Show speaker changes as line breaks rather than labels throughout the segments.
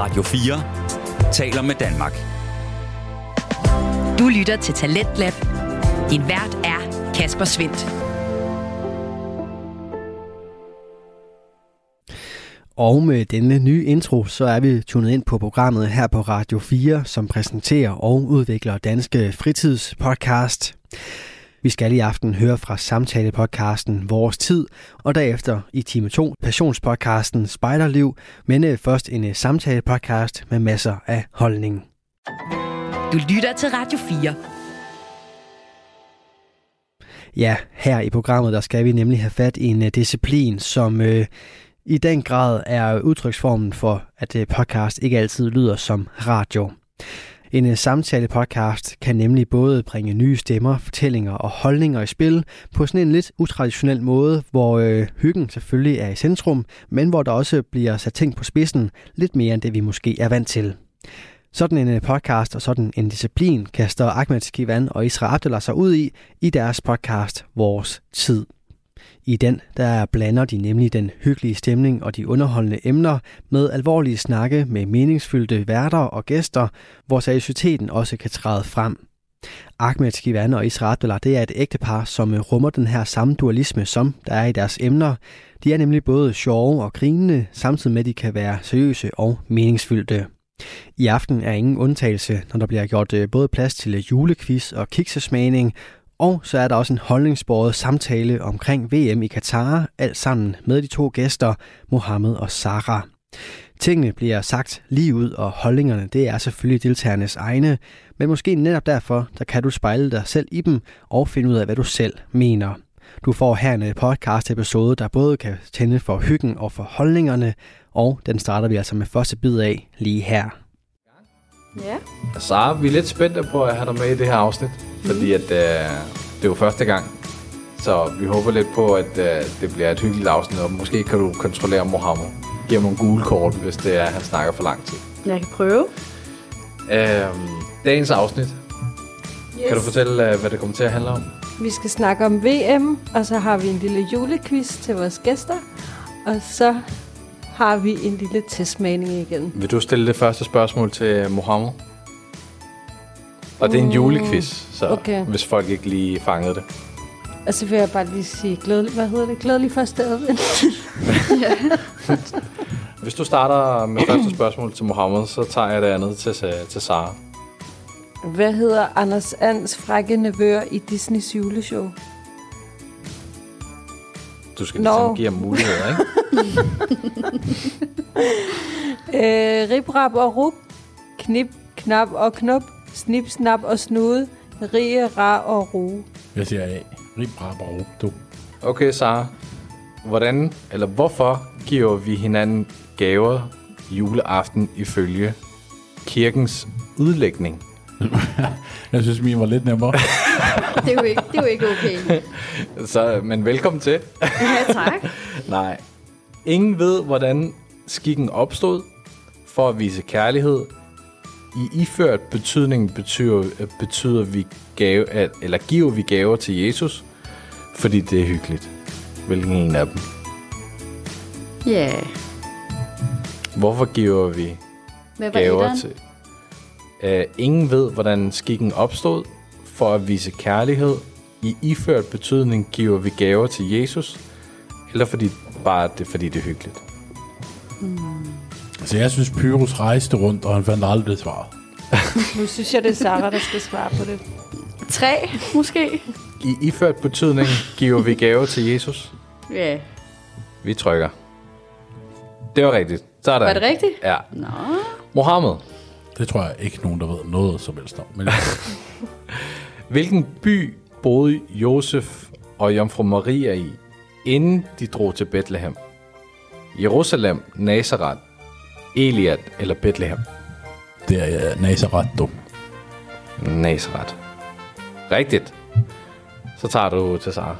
Radio 4 taler med Danmark.
Du lytter til Talentlab. Din vært er Kasper Svendt.
Og med denne nye intro, så er vi tunet ind på programmet her på Radio 4, som præsenterer og udvikler Danske Fritidspodcast. Vi skal i aften høre fra samtalepodcasten Vores Tid, og derefter i time 2 passionspodcasten Spejderliv, men øh, først en øh, samtalepodcast med masser af holdning.
Du lytter til Radio 4.
Ja, her i programmet, der skal vi nemlig have fat i en øh, disciplin, som øh, i den grad er udtryksformen for, at podcast ikke altid lyder som radio. En øh, samtale-podcast kan nemlig både bringe nye stemmer, fortællinger og holdninger i spil på sådan en lidt utraditionel måde, hvor øh, hyggen selvfølgelig er i centrum, men hvor der også bliver sat ting på spidsen lidt mere end det vi måske er vant til. Sådan en øh, podcast og sådan en disciplin kaster Ahmed Kivan og Isra Abdullah sig ud i i deres podcast Vores Tid. I den der blander de nemlig den hyggelige stemning og de underholdende emner med alvorlige snakke med meningsfyldte værter og gæster, hvor seriøsiteten også kan træde frem. Ahmed Skivan og Isra Abdullah, det er et ægtepar, som øh, rummer den her samme dualisme, som der er i deres emner. De er nemlig både sjove og grinende, samtidig med at de kan være seriøse og meningsfyldte. I aften er ingen undtagelse, når der bliver gjort øh, både plads til julequiz og kiksesmagning, og så er der også en holdningsbordet samtale omkring VM i Katar, alt sammen med de to gæster, Mohammed og Sara. Tingene bliver sagt lige ud, og holdningerne det er selvfølgelig deltagernes egne, men måske netop derfor, der kan du spejle dig selv i dem og finde ud af, hvad du selv mener. Du får her en podcast episode, der både kan tænde for hyggen og for holdningerne, og den starter vi altså med første bid af lige her.
Ja.
Sara, vi er lidt spændte på at have dig med i det her afsnit, fordi at, øh, det er jo første gang. Så vi håber lidt på, at øh, det bliver et hyggeligt afsnit, og måske kan du kontrollere Mohammed. Giv ham nogle gule kort, hvis det er, at han snakker for lang tid.
Jeg kan prøve.
Øhm, dagens afsnit. Yes. Kan du fortælle, øh, hvad det kommer til at handle om?
Vi skal snakke om VM, og så har vi en lille julequiz til vores gæster. Og så har vi en lille testmagning igen.
Vil du stille det første spørgsmål til Mohammed? Og det er en
Mm,
julequiz, så
okay.
hvis folk ikke lige fangede det.
Og så vil jeg bare lige sige, glædelig, hvad hedder det? Glædelig første advent.
Hvis du starter med første spørgsmål til Mohammed, så tager jeg det andet til, til Sara.
Hvad hedder Anders Ans frække nevøer i Disneys juleshow?
Du skal
Nå.
ligesom give ham muligheder, ikke?
Øh, rip, rap og rup. Knip, knap og knop. Snip, snap og snude. Rie, ra og ru.
Jeg siger A. Rip, rap og rup, du.
Okay, Sara. Hvordan, eller hvorfor giver vi hinanden gaver juleaften ifølge kirkens udlægning?
Jeg synes, min var lidt nemmere.
Det er jo ikke, det er jo ikke okay.
Så, men velkommen til.
Ja, tak.
Nej. Ingen ved, hvordan skikken opstod for at vise kærlighed. I iført betydning betyder, betyder vi gave, at- eller giver vi gaver til Jesus, fordi det er hyggeligt. Hvilken en af dem?
Ja.
Hvorfor giver vi
Hvad var
gaver
etteren?
til? Uh, ingen ved, hvordan skikken opstod. For at vise kærlighed. I iført betydning giver vi gaver til Jesus. Eller fordi bare det, fordi det er hyggeligt.
Altså, jeg synes, Pyrus rejste rundt, og han fandt aldrig svaret.
Nu synes jeg, det er Sarah, der skal svare på det.
Tre, måske?
I iført betydning giver vi gaver til Jesus.
Ja.
Vi trykker. Det var rigtigt. Sådan.
Var det rigtigt?
Ja.
Nå.
Mohammed,
Det tror jeg ikke nogen, der ved noget som helst om. Men
hvilken by boede Josef og Jomfru Maria i, inden de drog til Bethlehem? Jerusalem, Nazareth, Eliad eller Bethlehem?
det er uh, Nazareth, du.
Nazareth. Rigtigt. Så tager du til Sara.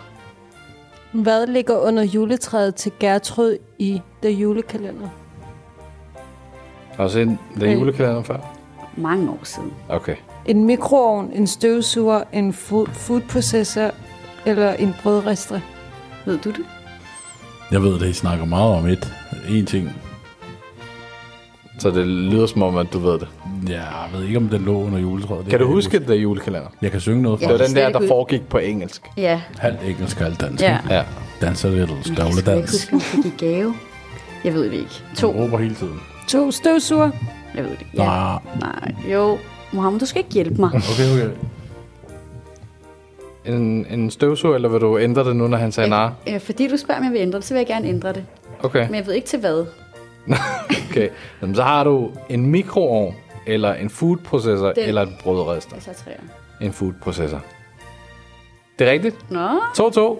Hvad ligger under juletræet til Gertrud i The Julekalender?
Har du set
Øh.
julekalender før?
Mange år siden.
Okay.
En mikroovn, en støvsuger, en food, food processor eller en brødristre?
Ved du det?
Jeg ved, at I snakker meget om et. En ting.
Så det lyder som om, at du ved det.
Ja, jeg ved ikke, om den lå under juletræet. Det
Kan du
jeg
huske det der julekalender?
Jeg kan synge noget
Ja.
fra
Det var
det.
den der, der foregik på engelsk.
Ja.
Halvt engelsk, halvt dansk.
Ja.
Ja.
Danser lidt,
Jeg
støvle
kan sgu ikke
dans.
huske, om jeg fik i gave. Jeg ved det ikke. To.
Han råber hele tiden.
To støvsuger.
Jeg ved det ikke. Ja.
Nej.
Nej. Jo. Mohammed, du skal ikke hjælpe mig.
Okay, okay.
En, en støvsuger, eller vil du ændre det nu, når han sagde nej?
Øh, Fordi du spørger, om jeg vil ændre det, så vil jeg gerne ændre det.
Okay,
Men jeg ved ikke til hvad.
okay. Jamen, så har du en mikroovn, eller en foodprocessor,
Den.
eller en brødrester.
Jeg tager træer.
En foodprocessor. Det er rigtigt.
Nå.
2-2.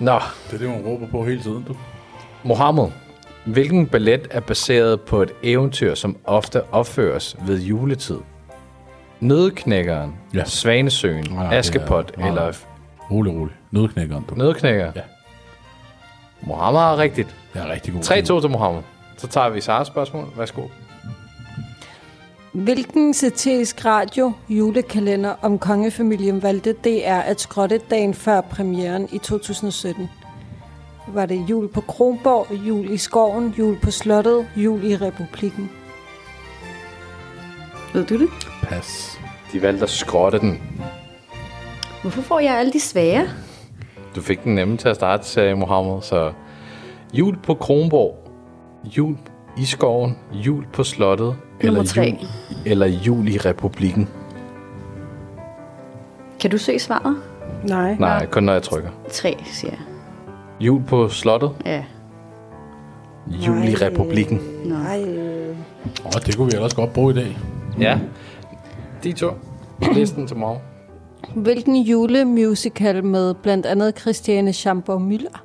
Nå,
Det er det, man råber på hele tiden, du.
Mohammed. Hvilken ballet er baseret på et eventyr, som ofte opføres ved juletid? Nødknækkeren,
Ja.
Svanesøen,
det er-
Askepot
nej.
eller
Rolig, rolig. Nødknækkeren, du.
Nødknækker?
Ja.
Mohammed har rigtigt.
Jeg er rigtig god.
3-2 til Mohammed. Så tager vi Saras spørgsmål. Værsgo.
Hvilken satirisk radio julekalender om kongefamilien valgte DR at skrotte dagen før premieren i 2017? Var det jul på Kronborg, jul i skoven, jul på slottet, jul i republikken?
Ved du det?
Pas.
De valgte at skrotte den.
Hvorfor får jeg alle de svære?
Du fik den nemme til at starte, sagde Mohammed. Så jul på Kronborg, jul i skoven, jul på slottet, eller
tre.
jul, eller jul i republikken.
Kan du se svaret?
Nej.
Nej, kun når jeg trykker.
Tre, siger jeg.
Jul på slottet,
Ja.
jul i republikken.
Nej.
Åh, det kunne vi ellers godt bruge i dag.
Ja, de to. Listen til morgen.
Hvilken julemusical med blandt andet Christiane Schamborg Müller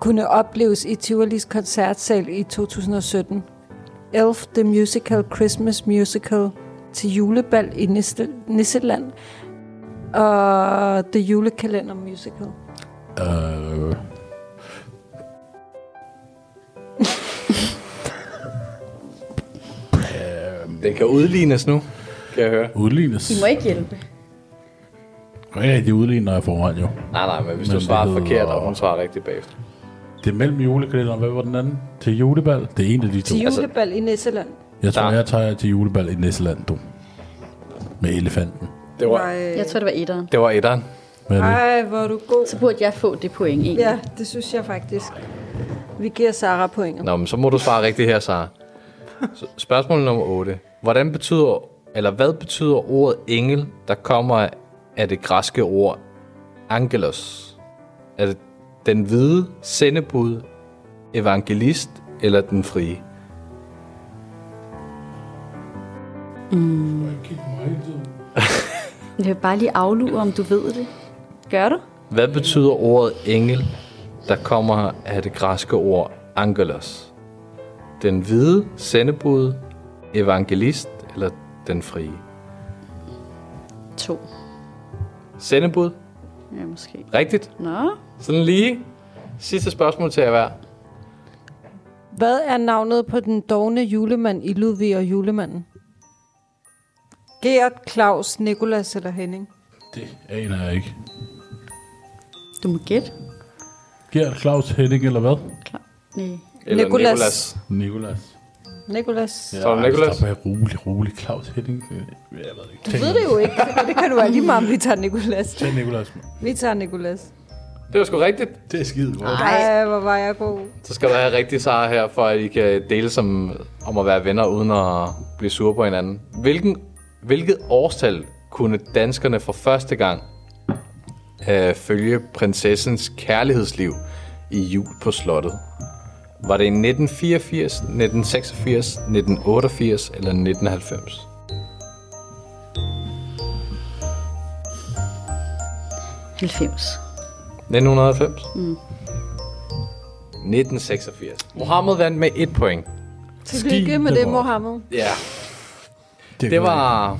kunne opleves i Tivolis koncertsal i 2017? Elf The Musical Christmas Musical til julebal i Nisse- Nisseland og The Julekalender Musical.
Øh,
Den kan udlignes nu, kan jeg høre.
udlignes.
I må ikke hjælpe.
Jeg kan rigtig udligne, når jeg får hånd, jo.
Nej, nej, men hvis
Men
du
det
svarer forkert, og hun svarer rigtigt bagefter.
Det er mellem julekalenderen. Hvad var den anden? Til julebal? Det er en af de to.
Til julebal i Nisseland.
Jeg tror,
Der.
jeg tager til julebal i Næsseland, du. Med elefanten.
Det var,
Nej.
Jeg tror, det var etteren.
det var etteren.
Hvad er det?
Ej, hvor er du god.
Så burde jeg få det point egentlig.
Ja, det synes jeg faktisk. Vi giver Sara pointet.
Nå, men så må du svare rigtigt her, Sara. Så Spørgsmål nummer 8. Hvordan betyder, eller hvad betyder ordet engel, der kommer af det græske ord angelos? Er det den hvide sendebud, evangelist eller den frie?
Jeg vil bare lige aflure, om du ved det. Gør du?
Hvad betyder ordet engel, der kommer af det græske ord angelos? Den hvide sendebud, evangelist eller den frie?
To.
Sendebud,
Ja, måske.
rigtigt.
Nå.
Sådan lige. Sidste spørgsmål til jer hver.
Hvad er navnet på den dogne julemand i Ludvig og julemanden? Gert, Claus, Nikolas eller Henning?
Det aner jeg ikke.
Du må gætte.
Gert Claus Henning, eller hvad?
Klar. Nej.
Eller
Nicolas.
Nikolas.
Nikolas.
Så er det Nicolas.
Stop med rolig, rolig. Claus Henning. Jeg ved det ikke.
Du ved det jo ikke. Det kan du være lige meget, om vi tager Nikolas.
Tag Nikolas.
Vi tager Nikolas.
Det var sgu rigtigt.
Det er skide godt.
Ej, hvor var jeg god.
Så skal du have rigtig Sara her, for at I kan dele som, om at være venner, uden at blive sure på hinanden. Hvilken, hvilket årstal kunne danskerne for første gang øh, følge prinsessens kærlighedsliv i jul på slottet? Var det i 1984, 1986, 1988 eller 1990?
90.
1990? Mm. 1986. Mohammed vandt med et point.
Tillykke med det. Mohammed.
Ja, det var,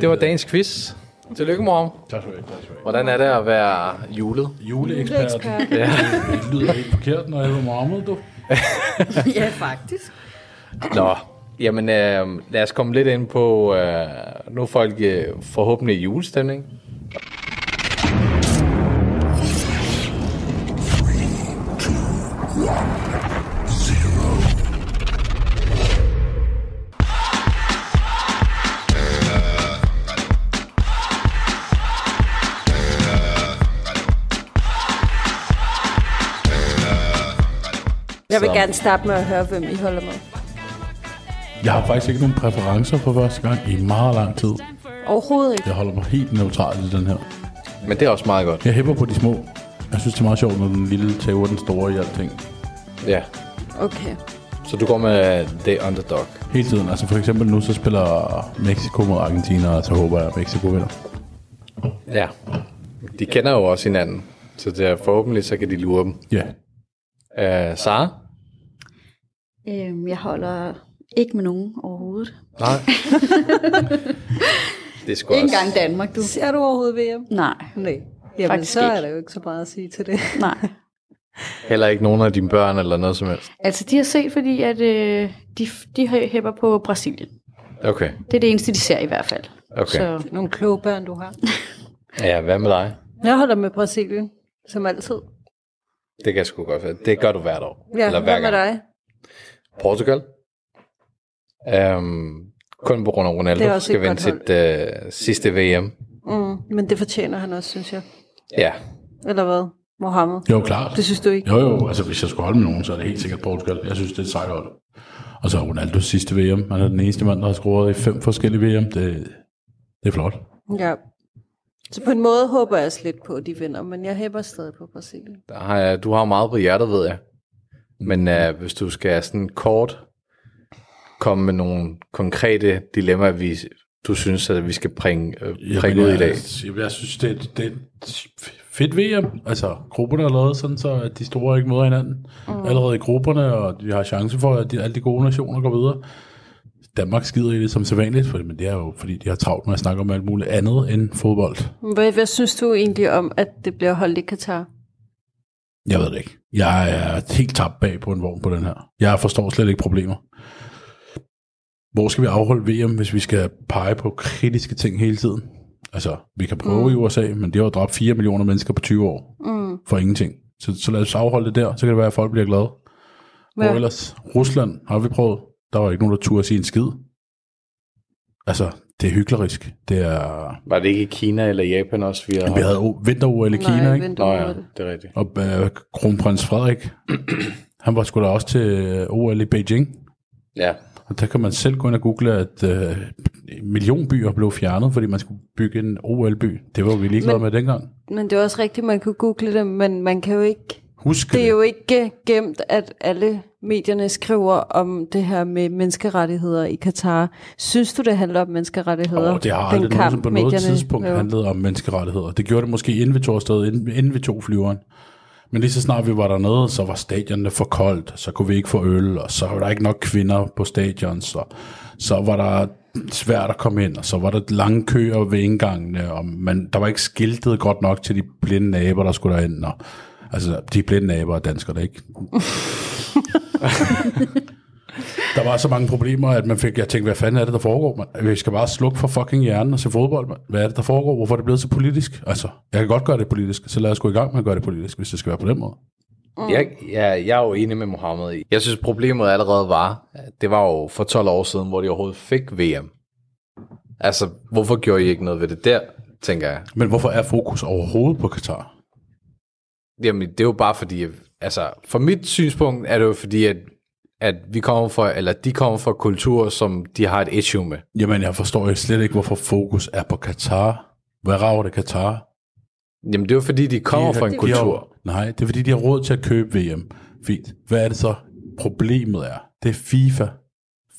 det var dagens quiz. Tillykke, Mohammed.
Tak skal du have. Tak skal du have.
Hvordan er det at være julet?
Juleekspert.
Juleekspert.
Ja.
Det lyder helt forkert, når jeg hedder Mohammed, du.
ja, faktisk.
Nå, jamen øh, lad os komme lidt ind på, øh, nu er folk øh, forhåbentlig i julestemning.
Jeg vil gerne starte med at høre, hvem I holder med.
Jeg har faktisk ikke nogen præferencer for første gang i meget lang tid.
Overhovedet ikke.
Jeg holder mig helt neutral i den her.
Men det er også meget godt.
Jeg hæpper på de små. Jeg synes, det er meget sjovt, når den lille tæver den store i alting.
Ja.
Okay.
Så du går med The Underdog.
Hele tiden. Altså for eksempel nu, så spiller Mexico mod Argentina, og så håber jeg, at Mexico vinder.
Ja. De kender jo også hinanden. Så det er forhåbentlig, så kan de lure dem.
Ja.
Uh, Sara?
Øhm, jeg holder ikke med nogen overhovedet.
Nej. det er sgu
Ikke
også...
engang Danmark, du.
Ser du overhovedet VM?
Nej,
Nej. Jamen,
Faktisk
så er
ikke.
der jo ikke så meget at sige til det.
nej.
Heller ikke nogen af dine børn eller noget som helst.
Altså, de har set, fordi at, øh, de, de hæpper på Brasilien.
Okay.
Det er det eneste, de ser i hvert fald.
Okay.
Så
Nogle kloge børn, du har.
Ja, hvad med dig?
Jeg holder med Brasilien, som altid.
Det kan jeg sgu godt være. Det gør du hvert år.
Ja,
eller
hvad
hver
med
gang.
dig?
Portugal. Um, kun på grund af Ronaldo
Det er også
skal vinde sit uh, sidste VM.
Mm, men det fortjener han også, synes jeg.
Ja.
Eller hvad? Mohammed?
Jo, klart.
Det synes du ikke?
Jo, jo, altså hvis jeg skulle holde med nogen, så er det helt sikkert Portugal. Jeg synes, det er et sejt hold. Og så Ronaldos sidste VM. Han er den eneste mand, der har scoret i fem forskellige VM. Det, det er flot.
Ja. Så på en måde håber jeg også lidt på, at de vinder, men jeg hæber stadig på Brasilien.
Der har jeg, du har meget på hjertet, ved jeg. Men uh, hvis du skal sådan kort komme med nogle konkrete dilemmaer, vi, du synes, at vi skal bringe, uh, bringe ud i dag.
Jeg, jeg synes, det, er- det er fedt VM. Altså, grupperne er lavet sådan, så at de store ikke møder hinanden. Mm. Allerede i grupperne, og vi har chance for, at de, alle de gode nationer går videre. Danmark skider i det som sædvanligt, for, men det er jo, fordi de har travlt med at snakke om alt muligt andet end fodbold.
Hvad, hvad synes du egentlig om, at det bliver holdt i Katar?
Jeg ved det ikke. Jeg er helt tabt bag på en vogn på den her. Jeg forstår slet ikke problemer. Hvor skal vi afholde VM, hvis vi skal pege på kritiske ting hele tiden? Altså, vi kan prøve mm. i USA, men det har dræbt 4 millioner mennesker på 20 år.
Mm.
For ingenting. Så, så lad os afholde det der, så kan det være, at folk bliver glade. Hvor
Ja.
ellers? Rusland har vi prøvet. Der var ikke nogen, der turde sige en skid. Altså, det er hyklerisk. Det er...
Var det ikke i Kina eller Japan også, vi havde
Vi havde vinter-OL i Kina,
Nej,
ikke?
Nå ja,
det.
det er rigtigt.
Og øh, kronprins Frederik, han var sgu da også til øh, OL i Beijing.
Ja,
Og der kan man selv gå ind og google, at øh, millionbyer blev fjernet, fordi man skulle bygge en OL-by. Det var vi ligeglade
Men-
med dengang.
Men det er også rigtigt, man kunne google det, men man kan jo ikke...
Husk
Det er jo ikke gemt, at alle medierne skriver om det her med menneskerettigheder i Katar. Synes du, det handler om menneskerettigheder?
Og det har aldrig
kamp,
nogensinde på noget
medierne
tidspunkt
laver?
handlet om menneskerettigheder. Det gjorde det måske inden vi tog afsted, inden, inden vi tog flyveren. Men lige så snart vi var dernede, så var stadionerne for koldt, så kunne vi ikke få øl, og så var der ikke nok kvinder på stadion, så, så var der svært at komme ind, og så var der lange køer ved indgangene, og man, der var ikke skiltet godt nok til de blinde naber, der skulle derind. Og, altså, de blinde naber er danskere, ikke? Der var så mange problemer, at man fik, jeg tænkte, hvad fanden er det, der foregår, man? Vi skal bare slukke for fucking hjernen og se fodbold, man. Hvad er det, der foregår? Hvorfor er det blevet så politisk? Altså, jeg kan godt gøre det politisk, så lad os gå i gang med at gøre det politisk, hvis det skal være på den måde.
jeg, jeg, jeg er jo enig med Mohammed i. Jeg synes, problemet allerede var, det var jo for 12 år siden, hvor de overhovedet fik VM. Altså, hvorfor gjorde I ikke noget ved det der, tænker jeg.
Men hvorfor er fokus overhovedet på Katar?
Jamen, det er jo bare fordi, altså, fra mit synspunkt er det jo fordi, at, at vi kommer fra, eller de kommer fra kulturer, som de har et issue med.
Jamen, jeg forstår ikke slet ikke, hvorfor fokus er på Katar. Hvad rager det Katar?
Jamen, det er jo fordi, de kommer
De
fra
har-
en
de har-
kultur.
nej, det er fordi, de har råd til at købe VM. Fint. Hvad er det så, problemet er? Det er FIFA.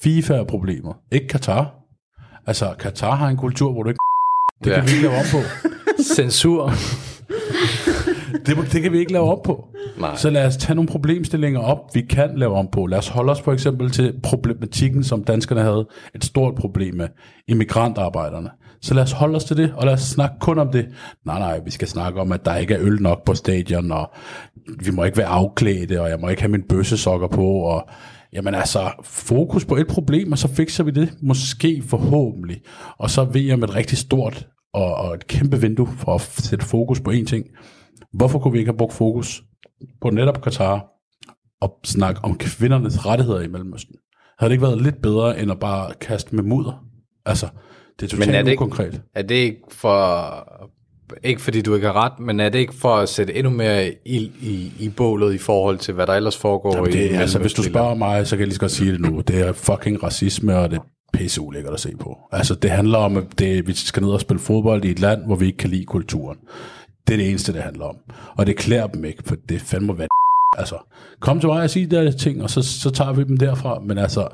FIFA er problemet, ikke Katar. Altså, Katar har en kultur, hvor du ikke... Det
Ja.
kan vi ikke lave om på.
Censur.
Det, det kan vi ikke lave op på.
Nej.
Så lad os tage nogle problemstillinger op, vi kan lave om på. Lad os holde os for eksempel til problematikken, som danskerne havde et stort problem med, immigrantarbejderne. Så lad os holde os til det, og lad os snakke kun om det. Nej, nej, vi skal snakke om, at der ikke er øl nok på stadion, og vi må ikke være afklædte, og jeg må ikke have mine bøssesokker på, og Jamen altså, fokus på et problem, og så fikser vi det, måske forhåbentlig. Og så ved jeg med et rigtig stort og, og et kæmpe vindue for at sætte fokus på én ting. Hvorfor kunne vi ikke have brugt fokus på netop Katar og snakke om kvindernes rettigheder i Mellemøsten? Havde det ikke været lidt bedre, end at bare kaste med mudder? Altså, det er totalt
Men er det ikke-
ukonkret.
Er det ikke for ikke fordi du ikke har ret, men er det ikke for at sætte endnu mere ild i, i bålet i forhold til, hvad der ellers foregår
Jamen,
i
det, er- altså, hvis du spørger mig, så kan jeg lige så godt sige det nu. Det er fucking racisme, og det er pisse ulækkert at se på. Altså, det handler om, at det, vi skal ned og spille fodbold i et land, hvor vi ikke kan lide kulturen. Det er det eneste, det handler om. Og det klæder dem ikke, for det er fandme hvad Altså, kom til mig og sige de der ting, og så, så tager vi dem derfra. Men altså,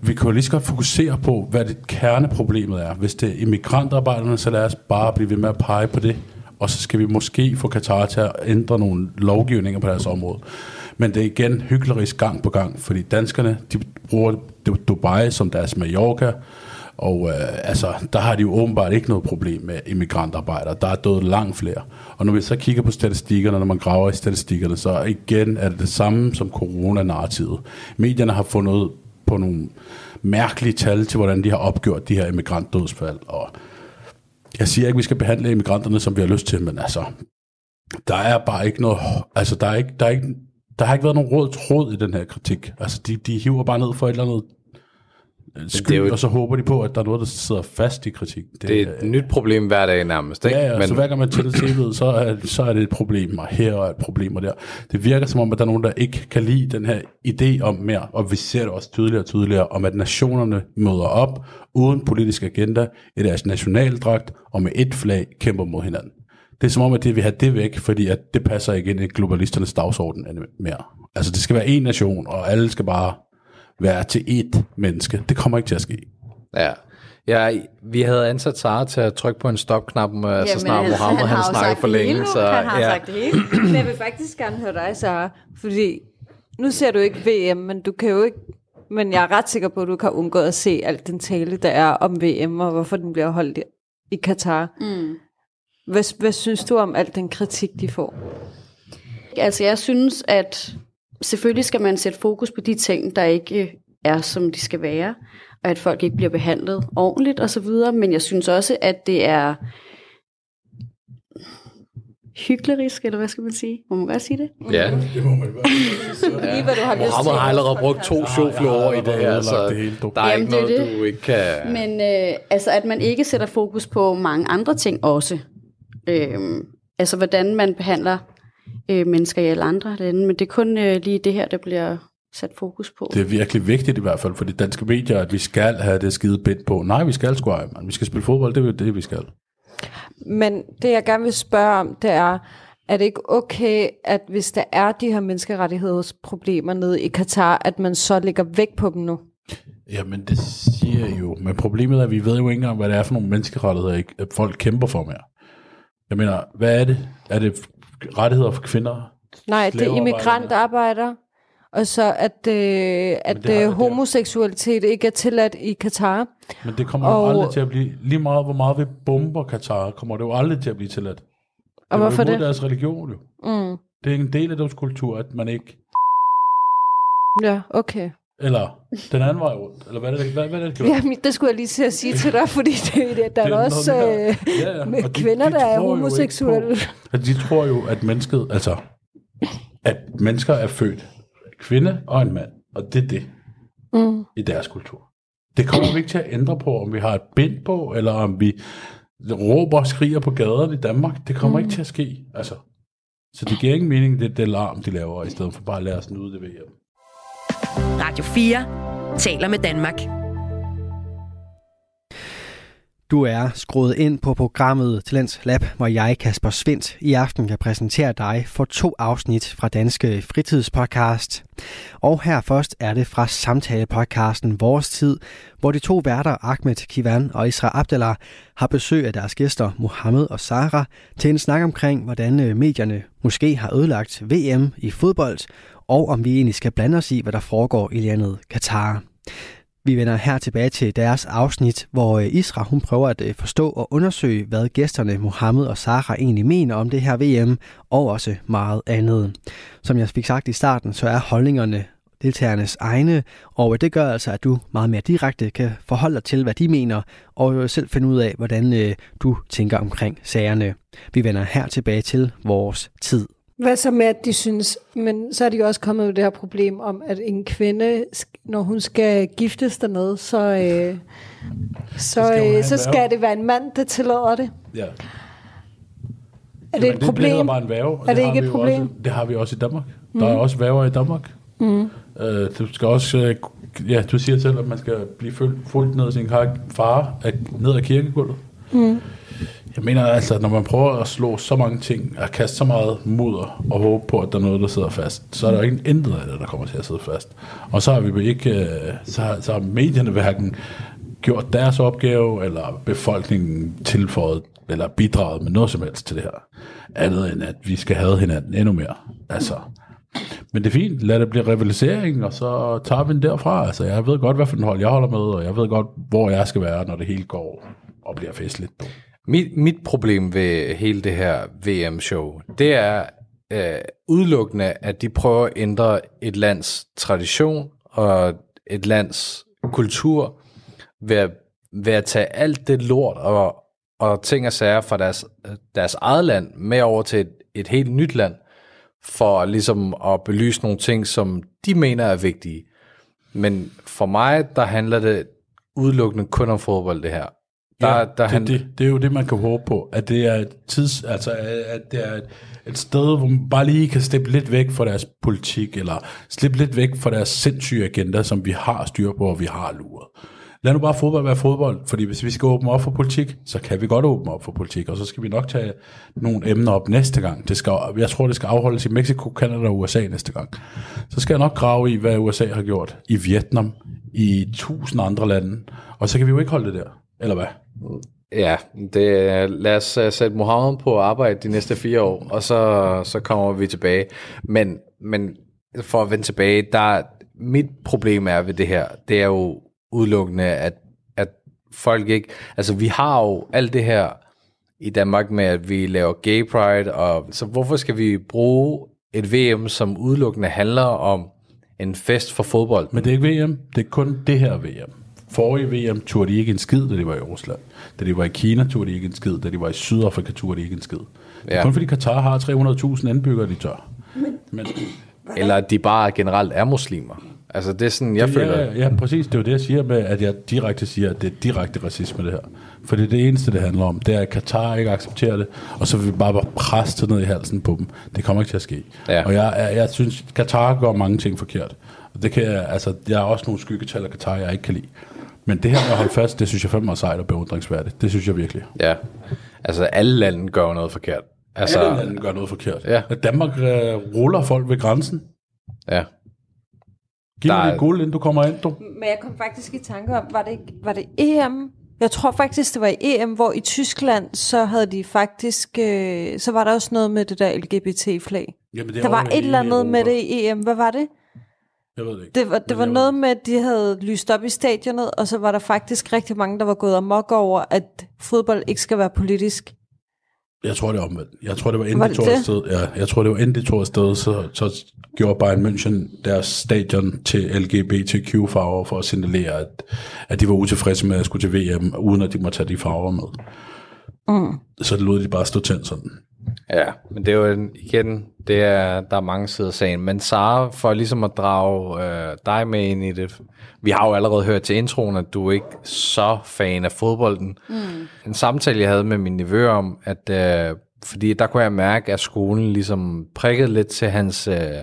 vi kan jo lige så godt fokusere på, hvad det kerneproblemet er. Hvis det er immigrantarbejderne, så lad os bare blive ved med at pege på det. Og så skal vi måske få Katar til at ændre nogle lovgivninger på deres område. Men det er igen hyklerisk gang på gang, fordi danskerne, de bruger Dubai som deres Mallorca, og øh, altså, der har de jo åbenbart ikke noget problem med immigrantarbejdere. Der er døde langt flere. Og når vi så kigger på statistikkerne, når man graver i statistikkerne, så igen er det det samme som coronanarrativet. Medierne har fundet på nogle mærkelige tal til, hvordan de har opgjort de her immigrantdødsfald. Og jeg siger ikke, at vi skal behandle immigranterne, som vi har lyst til, men altså, der er bare ikke noget, altså der er ikke, der er ikke, der har ikke været nogen råd tråd i den her kritik. Altså, de, de hiver bare ned for et eller andet sky,
det er jo-
og så håber de på, at der er noget, der sidder fast i kritik.
Det er et nyt problem hver dag nærmest, ikke?
Ja, ja,
Men,
så hver gang man tænder tv'et, så er, så er det et problem, og her er et problem, og der. Det virker som om, at der er nogen, der ikke kan lide den her idé om mere, og vi ser det også tydeligere og tydeligere, om at nationerne møder op uden politisk agenda i deres nationaldragt, og med et flag kæmper mod hinanden. Det er som om, at det vil have det væk, fordi at det passer ikke ind i globalisternes dagsorden mere. Altså, det skal være en nation, og alle skal bare være til ét menneske. Det kommer ikke til at ske.
ja. Ja, vi havde ansat Sara til at trykke på en stopknap, øh, så snart
altså,
Mohammed han,
har jo
snakkede for længe.
hele.
Så,
han har
ja.
sagt det hele.
Men jeg vil faktisk gerne høre dig, Sara, fordi nu ser du ikke VM, men du kan jo ikke men jeg er ret sikker på, at du ikke har undgået at se alt den tale, der er om VM, og hvorfor den bliver holdt i, i Katar.
Mm.
Hvad, hvad synes du om al den kritik, de får?
Altså, jeg synes, at selvfølgelig skal man sætte fokus på de ting, der ikke er, som de skal være, og at folk ikke bliver behandlet ordentligt osv., men jeg synes også, at det er hyklerisk, eller hvad skal man sige? Må man godt sige det?
ja.
Det må man være.
Lige hvad du har lyst
Mohammed
til.
har allerede brugt to showflower i det her, så der er
Jamen,
ikke
det
noget,
det.
du ikke kan...
Men øh, altså, at man ikke sætter fokus på mange andre ting også. Øhm, altså, hvordan man behandler øh, mennesker i alle andre lande, men det er kun øh, lige det her, der bliver sat fokus på.
Det er virkelig vigtigt i hvert fald for de danske medier, at vi skal have det skide bind på. Nej, vi skal sgu man. Vi skal spille fodbold, det er det, vi skal.
Men det, jeg gerne vil spørge om, det er, er det ikke okay, at hvis der er de her menneskerettighedsproblemer nede i Katar, at man så lægger væk på dem nu?
Jamen, det siger jeg jo. Men problemet er, at vi ved jo ikke engang, hvad det er for nogle menneskerettigheder, at folk kæmper for mere. Jeg mener, hvad er det? Er det rettigheder for kvinder?
Nej, det er immigrantarbejdere, og så at, øh, at
det
øh, homoseksualitet ikke er tilladt i Katar.
Men det kommer
Og-
jo aldrig til at blive, lige meget hvor meget vi bomber Katar, kommer det jo aldrig til at blive tilladt.
Og hvorfor
det? er
det?
imod deres religion jo.
Mm.
Det er en del af deres kultur, at man ikke...
Ja, okay.
Eller den anden vej rundt. Eller hvad er det, hvad, hvad er det, det
Jamen, det skulle jeg lige til at sige til dig, fordi det, det, der er
Det er
også øh,
Ja, ja.
med
de-
kvinder,
de
der er homoseksuelle.
på- de tror jo, at mennesket, altså, at mennesker er født kvinde og en mand. Og det er det
Mm.
i deres kultur. Det kommer vi ikke til at ændre på, om vi har et bind på, eller om vi råber og skriger på gaderne i Danmark. Det kommer mm. ikke til at ske. Altså, så det giver ingen mening, det, det larm, de laver, i stedet for bare at lade os nyde det ved hjem.
Radio 4 taler med Danmark.
Du er skruet ind på programmet Talents Lab, hvor jeg, Kasper Svendt, i aften kan præsentere dig for to afsnit fra Danske Fritidspodcast. Og her først er det fra samtalepodcasten Vores Tid, hvor de to værter Ahmed Kivan og Isra Abdallah har besøg af deres gæster Mohammed og Sara til en snak omkring, hvordan øh, medierne måske har ødelagt VM i fodbold, og om vi egentlig skal blande os i, hvad der foregår i landet Katar. Vi vender her tilbage til deres afsnit, hvor øh, Isra hun prøver at øh, forstå og undersøge, hvad gæsterne Mohammed og Sara egentlig mener om det her VM, og også meget andet. Som jeg fik sagt i starten, så er holdningerne deltagernes egne, og øh, det gør altså, at du meget mere direkte kan forholde dig til, hvad de mener, og selv finde ud af, hvordan du tænker omkring sagerne. Vi vender her tilbage til vores tid.
Hvad så med, at de synes, men så er de jo også kommet med det her problem om, at en kvinde, når hun skal giftes dernede, så, øh, så,
skal
øh, så
værge.
skal det være en mand, der tillader det.
Ja.
Er det et
det,
problem?
Det bare en værve.
Er det
har
ikke et problem?
Også, det har vi også i Danmark. Mm. Der er også værver i Danmark. Mm. Øh, du skal også... Øh, ja, du siger selv, at man skal blive fuldt, fuldt ned af sin far af, ned ad kirkegulvet. Mm. Jeg mener altså, når man prøver at slå så mange ting, og kaste så meget mudder og håbe på, at der er noget, der sidder fast, så er der jo ikke intet af det, der kommer til at sidde fast. Og så har vi ikke, øh, så har, så har medierne hverken gjort deres opgave, eller befolkningen tilføjet, eller bidraget med noget som helst til det her. Andet end, at vi skal have hinanden endnu mere. Altså, men det er fint, lad det blive rivalisering, og så tager vi den derfra. Altså, jeg ved godt, hvad for en hold jeg holder med, og jeg ved godt, hvor jeg skal være, når det hele går og bliver festligt.
Mit, mit problem ved hele det her VM-show, det er øh, udelukkende, at de prøver at ændre et lands tradition og et lands kultur ved at, ved at tage alt det lort og, og ting og sager fra deres, deres eget land med over til et, et helt nyt land, for ligesom at belyse nogle ting, som de mener er vigtige. Men for mig, der handler det udelukkende kun om fodbold, det her. Der,
ja,
der
det,
han,
det, det er jo det, man kan håbe på, at det er et tids, altså at det er et, et sted, hvor man bare lige kan slippe lidt væk fra deres politik, eller slippe lidt væk fra deres sindssyge agenda, som vi har styr på, og vi har luret. Lad nu bare fodbold være fodbold, fordi hvis vi skal åbne op for politik, så kan vi godt åbne op for politik, og så skal vi nok tage nogle emner op næste gang. Det skal, jeg tror, det skal afholdes i Mexico, Canada og USA næste gang. Så skal jeg nok grave i, hvad USA har gjort i Vietnam, i tusind andre lande, og så kan vi jo ikke holde det der, eller hvad?
Ja, det, lad os uh, sætte Mohammed på arbejde de næste fire år, og så, så kommer vi tilbage. Men, men for at vende tilbage, der, mit problem er ved det her, det er jo udelukkende, at, at folk ikke... Altså, vi har jo alt det her i Danmark med, at vi laver gay pride, og så hvorfor skal vi bruge et VM, som udelukkende handler om en fest for fodbold?
Men det er ikke VM, det er kun det her VM. Forrige VM turde de ikke en skid, da de var i Rusland. Da de var i Kina turde de ikke en skid. Da de var i Sydafrika turde de ikke en skid. Det er
Ja.
kun fordi Katar har 300.000 indbyggere, de tør. Men,
Eller at de bare generelt er muslimer. Altså, det er sådan, jeg føler...
ja, ja, præcis. Det er jo det, jeg siger med, at jeg direkte siger, at det er direkte racisme, det her. For det er det eneste, det handler om. Det er, at Katar ikke accepterer det, og så vil vi bare presse det ned i halsen på dem. Det kommer ikke til at ske.
Ja.
Og jeg, jeg, jeg synes, Katar gør mange ting forkert. Og det kan jeg, altså, der er også nogle skyggetal af Katar, jeg ikke kan lide. Men det her med at holde fast, det synes jeg fandme er sejt og beundringsværdigt. Det synes jeg virkelig.
Ja. Altså, alle lande gør jo noget forkert. Altså,
Alle lande gør noget forkert.
Ja.
At Danmark øh, ruller folk ved grænsen.
ja.
Giv mig
er-
det guld, inden du kommer ind, du.
Men jeg kom faktisk i tanke om, var det, var det EM? Jeg tror faktisk, det var i EM, hvor i Tyskland, så havde de faktisk, øh, så var der også noget med det der LGBT-flag.
Jamen, det er
Der var et eller andet med
Europa.
det i EM. Hvad var det?
Jeg ved det ikke.
Det var, det var noget med, at de havde lyst op i stadionet, og så var der faktisk rigtig mange, der var gået amok over, at fodbold ikke skal være politisk.
Jeg tror, det er omvendt. Jeg tror, det var inden
Var
de
det
tog
det?
afsted. Ja, jeg tror, det var inden de tog afsted, så, så gjorde Bayern München deres stadion til LGBTQ-farver for at signalere, at, at de var utilfredse med at skulle til VM, uden at de må tage de farver med. Mm. Så det lod de bare stå tændt sådan.
Ja, men det er jo en, igen, det er, der er mange sider af sagen. Men Sara, for ligesom at drage øh, dig med ind i det, vi har jo allerede hørt til introen, at du er ikke så fan af fodbolden. Mm. En samtale, jeg havde med min nevø om, at øh, fordi der kunne jeg mærke, at skolen ligesom prikkede lidt til hans øh,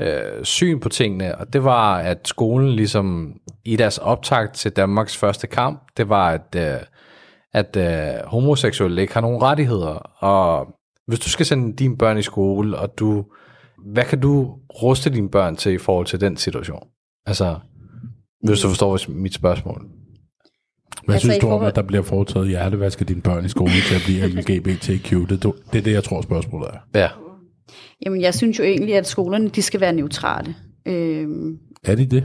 øh, syn på tingene, og det var, at skolen ligesom i deres optakt til Danmarks første kamp, det var, at øh, at øh, homoseksuelle ikke har nogen rettigheder. Og hvis du skal sende dine børn i skole, og du, hvad kan du ruste dine børn til i forhold til den situation? Altså, hvis du forstår mit spørgsmål.
Hvad
Altså,
synes du om, at der bliver foretaget hjertevask af dine børn i skolen til at blive LGBTQ? Det, det er det, jeg tror, spørgsmålet er.
Ja,
Jamen, jeg synes jo egentlig, at skolerne de skal være neutrale. Øhm,
Er de det?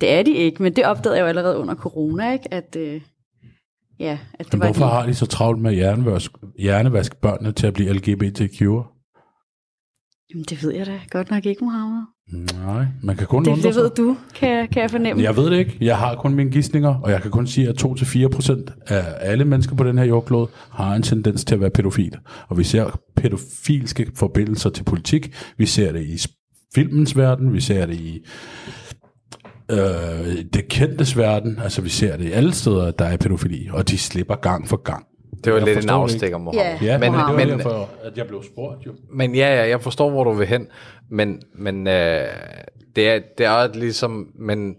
det er de ikke, men det opdagede jeg jo allerede under corona, ikke? At, øh, ja, at det
Men
var
hvorfor
de,
har de så travlt med at hjernevask, hjernevask børnene til at blive LGBTQ'er?
Jamen, det ved jeg da godt nok ikke, Mohammed.
Nej, man kan kun
Det,
undre
det
sig.
ved du, kan jeg, kan jeg fornemme.
Jeg ved det ikke. Jeg har kun mine gissninger, og jeg kan kun sige, at 2-4% af alle mennesker på den her jordklode har en tendens til at være pædofil. Og vi ser pædofilske forbindelser til politik. Vi ser det i filmens verden, vi ser det i øh, det kendtes verden. Altså vi ser det i alle steder, der er pædofili, og de slipper gang for gang.
Det var
Jeg
lidt en afstikker, Mohammed.
Ja.
Ja,
Men-
men, det var
men-
derfor, at jeg blev spurgt jo.
Men ja, ja, jeg forstår, hvor du vil hen. Men, men øh, det, er, det er ligesom... Men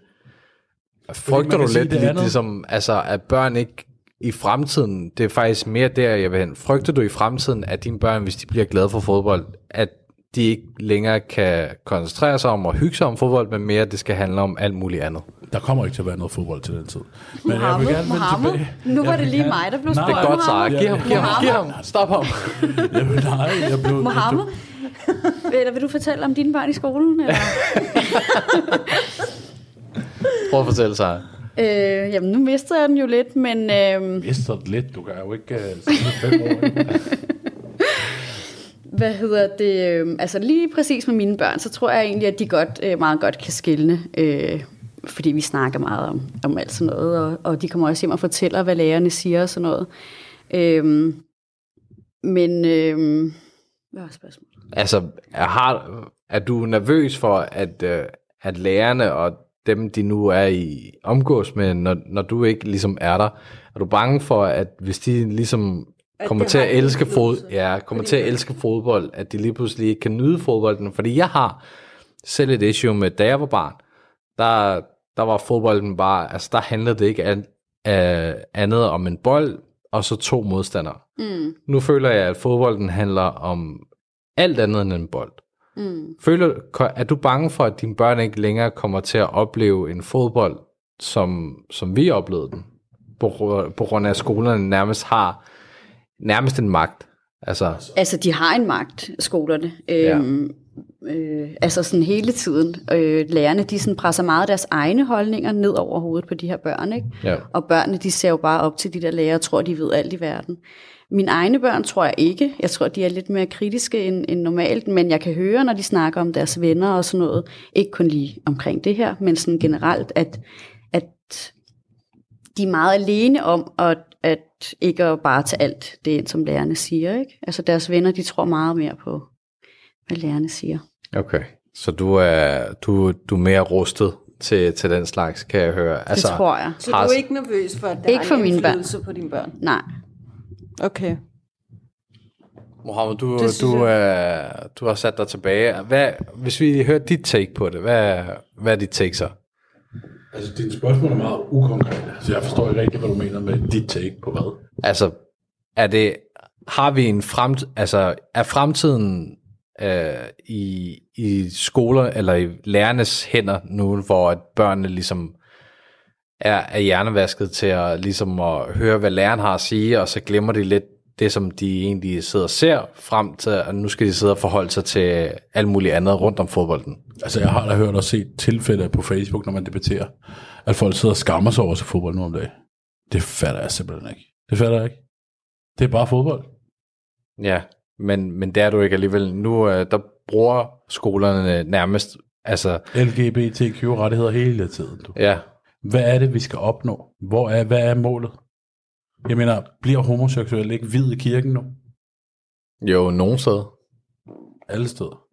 frygter du lidt, lidt ligesom, altså, at børn ikke i fremtiden, det er faktisk mere der, jeg vil hen. Frygter du i fremtiden, at dine børn, hvis de bliver glade for fodbold, at de ikke længere kan koncentrere sig om at hygge sig om fodbold, men mere, at det skal handle om alt muligt andet?
Der kommer ikke til at være noget fodbold til den tid. Men
Mohammed, Mohammed. Nu var
Jeg
det
vil
lige
gerne-
mig, der blev spurgt.
Det er godt, Sara. Giv ham, giv ham, giv ham. Stop ham.
Jamen, nej, jeg blev...
Mohammed? Eller vil du fortælle om dine børn i skolen? Eller?
Prøv at fortælle, Sara.
øh, jamen, nu mistede jeg den jo lidt, men øh,
Jeg mister det lidt. Du kan jo ikke uh, sige fem år
hvad hedder det? Øh, altså lige præcis med mine børn, så tror jeg egentlig, at de godt, øh, meget godt kan skille. Øh, fordi vi snakker meget om, om alt sådan noget, og, og de kommer også hjem og fortæller, hvad lærerne siger og sådan noget. Øh, men, øh, hvad var spørgsmålet?
Altså, er, har, er du nervøs for, at, øh, at lærerne og dem, de nu er i omgås med, når, når du ikke ligesom er der, er du bange for, at hvis de ligesom
at
kommer til at elske fod, ja, kommer til at elske fodbold, at de lige pludselig ikke kan nyde fodbolden? Fordi jeg har selv et issue med, da jeg var barn, der, der var fodbolden bare, altså der handlede det ikke an, uh, andet om en bold, og så to modstandere.
Mm,
Nu føler jeg, at fodbolden handler om alt andet end en bold.
mm.
Føler, er du bange for, at dine børn ikke længere kommer til at opleve en fodbold, som, som vi oplevede den? På, på grund af, at skolerne nærmest har nærmest en magt. Altså,
Altså, de har en magt, skolerne. Øhm, øh, altså sådan hele tiden. Øh, lærerne, de sådan presser meget deres egne holdninger ned over hovedet på de her børn, ikke?
ja.
Og børnene, de ser jo bare op til de der lærere og tror, de ved alt i verden. Mine egne børn tror jeg ikke. Jeg tror, de er lidt mere kritiske end, end normalt, men jeg kan høre, når de snakker om deres venner og sådan noget, ikke kun lige omkring det her, men sådan generelt, at, at de er meget alene om at, at ikke at bare tage alt det ind, som lærerne siger. Ikke? Altså deres venner, de tror meget mere på, hvad lærerne siger.
Okay. Så du er, du, du er mere rustet til, til den slags, kan jeg høre.
Altså, det tror jeg.
Så du er ikke nervøs for, at det
Ikke for
en
mine børn.
på dine børn?
Nej.
Okay.
Mohammed, du, du, øh, du har sat dig tilbage. Hvad, hvis vi hører dit take på det, hvad, hvad er dit take så?
Altså, dine spørgsmål er meget ukonkrete, så jeg forstår ikke rigtig, hvad du mener med dit take på hvad.
Altså, er det, har vi en fremt, altså, er fremtiden øh, i, i skoler, eller i lærernes hænder nu, hvor at børnene ligesom er, er hjernevasket til at, ligesom at høre, hvad læreren har at sige, og så glemmer de lidt det, som de egentlig sidder og ser frem til, at nu skal de sidde og forholde sig til alt muligt andet rundt om fodbolden.
Altså, jeg har da hørt og set tilfælde på Facebook, når man debatterer, at folk sidder og skammer sig over til fodbold nu om dagen. Det fatter jeg simpelthen ikke. Det fatter jeg ikke. Det er bare fodbold.
Ja, men, men det er du ikke alligevel. Nu øh, der bruger skolerne nærmest, altså,
LGBTQ-rettigheder hele tiden. Du.
ja,
Hvad er det, vi skal opnå? Hvor er, hvad er målet? Jeg mener, bliver homoseksuelle ikke hvid i kirken nu?
jo, nogen steder.
Alle steder.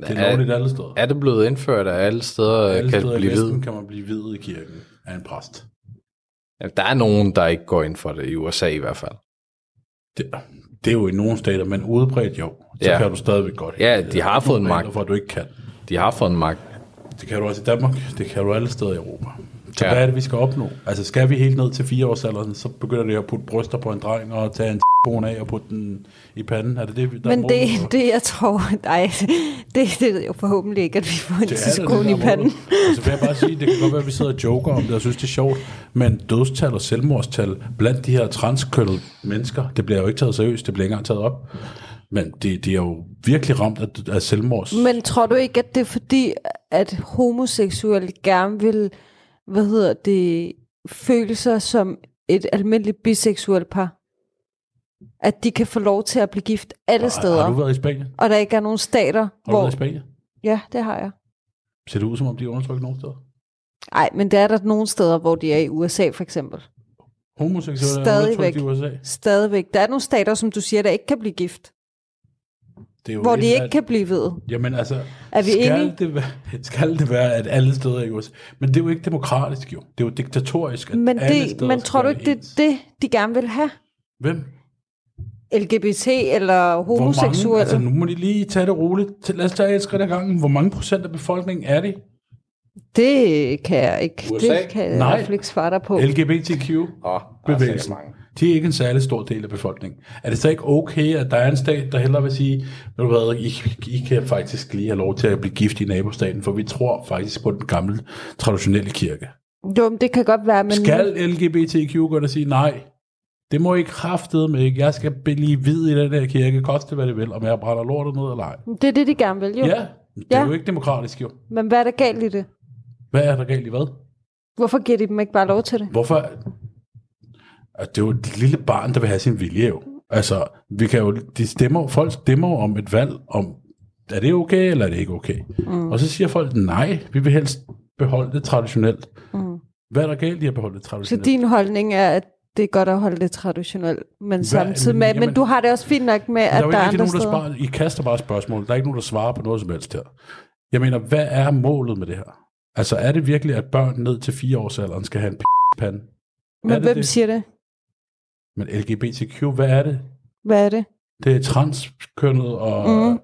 Det er
Er-
lovligt alle steder.
Er det blevet indført, at alle steder
alle
kan
steder
blive hvid?
kan man blive hvid i kirken af en præst.
Ja, der er nogen, der ikke går ind for det, i USA i hvert fald.
Det, det er jo i nogle stater, men udbredt jo. Så
Ja.
kan du stadigvæk godt.
Ja, de har fået en magt.
For at du ikke kan.
De har fået en magt.
Det kan du også i Danmark. Det kan du alle steder i Europa. Så
Ja.
hvad er det, vi skal opnå? Altså skal vi helt ned til fire årsalderen, så begynder det at putte bryster på en dreng og tage en bone af og putte den i panden? Er det det, der er
Men
målet?
det, det, jeg tror, nej, det, det er jo forhåbentlig ikke, at vi får en
er der
i
er
panden.
Altså vil jeg bare sige, det kan godt være, at vi sidder og joker om det og synes, det er sjovt, men dødstal og selvmordstal blandt de her transkønnede mennesker, det bliver jo ikke taget seriøst, det bliver ikke engang taget op. Men det, det er jo virkelig ramt af, af selvmords.
Men tror du ikke, at det er fordi, at homoseksuelle gerne vil, hvad hedder det, føle sig som et almindeligt biseksuelt par? At de kan få lov til at blive gift alle steder,
Har du været i Spanien?
og der ikke er nogen stater,
Har du
hvor...
været i Spanien?
Ja, det har jeg.
Ser det ud, som om de er undertrykt nogle steder?
Nej, men der er der nogle steder, hvor de er i USA for eksempel.
Homoseksuelle er
Stadigvæk.
undertrykt i USA.
Stadigvæk. Der er nogle stater, som du siger, der ikke kan blive gift.
Det er jo
Hvor
et
de
af-
ikke kan blive ved.
Jamen altså,
Er vi
skal,
enige?
det være, skal det være, at alle steder i USA... Men det er jo ikke demokratisk jo. Det er jo diktatorisk, at
Men,
alle
det,
steder
men tror du ikke, det er det, de gerne vil have?
Hvem?
LGBT eller
Hvor
homoseksuelle.
mange, altså nu må de lige tage det roligt. Lad os tage et skridt ad gangen. Hvor mange procent af befolkningen er det?
Det kan jeg ikke.
USA?
Det kan jeg
Nej.
fald ikke svare dig på.
LGBTQ
Åh, er
bevægelsen.
sikkert mange.
De er ikke en særlig stor del af befolkningen. Er det så ikke okay, at der er en stat, der hellere vil sige, ved du hvad, I, I kan faktisk lige have lov til at blive gift i nabostaten, for vi tror faktisk på den gamle, traditionelle kirke.
Jo, men det kan godt være, men
Skal LGBTQ gå og sige nej? Det må I kraftede med ikke. Jeg skal blive hvid i den her kirke, koste hvad det vil, om jeg brænder lortet ned eller ej.
det er det, de gerne vil, jo.
Ja, det er
Ja.
jo ikke demokratisk jo.
Men hvad er der galt i det?
Hvad er der galt i hvad?
Hvorfor giver de dem ikke bare lov til det?
Hvorfor? At det er jo et lille barn, der vil have sin vilje jo. Altså, vi kan jo, de stemmer, folk stemmer om et valg, om er det okay, eller er det ikke okay? Mm. Og så siger folk, nej, vi vil helst beholde det traditionelt.
Mm.
Hvad er der galt i at beholde det
Så
traditionelt?
din holdning er, at det er godt at holde det traditionelt, men samtidig med,
jamen-
men du har det også fint nok med,
der
at
er jo
der er
ikke
andre
nogen, der. I kaster bare spørgsmål. Der er ikke nogen, der svarer på noget som helst her. Jeg mener, hvad er målet med det her? Altså, er det virkelig, at børn ned til fire års alderen skal have en p***pande?
Men hvem
det?
siger det?
Men LGBTQ, hvad er det?
Hvad er det?
Det er transkønnet og
Mm.
mm.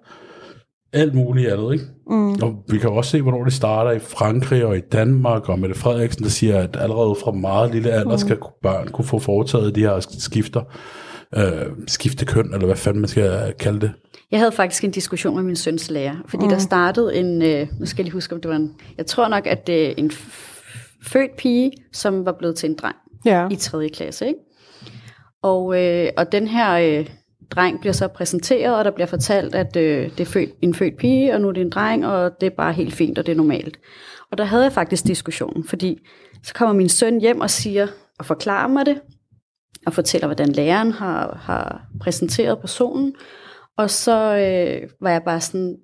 alt muligt andet, ikke?
Mm.
Og vi kan også se, hvornår det starter i Frankrig og i Danmark, og Mette Frederiksen, der siger, at allerede fra meget lille alder skal børn kunne få foretaget de her skifter, øh, skifte køn, eller hvad fanden man skal kalde det.
Jeg havde faktisk en diskussion med min søns lærer, fordi mm. der startede en, øh, nu skal jeg lige huske, om det var en, jeg tror nok, at det er en f- født pige, som var blevet til en dreng
Ja.
i 3. klasse, ikke? Og, øh, og den her øh, dreng bliver så præsenteret, og der bliver fortalt, at øh, det er født, en født pige, og nu er det en dreng, og det er bare helt fint, og det er normalt. Og der havde jeg faktisk diskussionen, fordi så kommer min søn hjem og siger, og forklarer mig det, og fortæller, hvordan læreren har, har præsenteret personen, og så øh, var jeg bare sådan,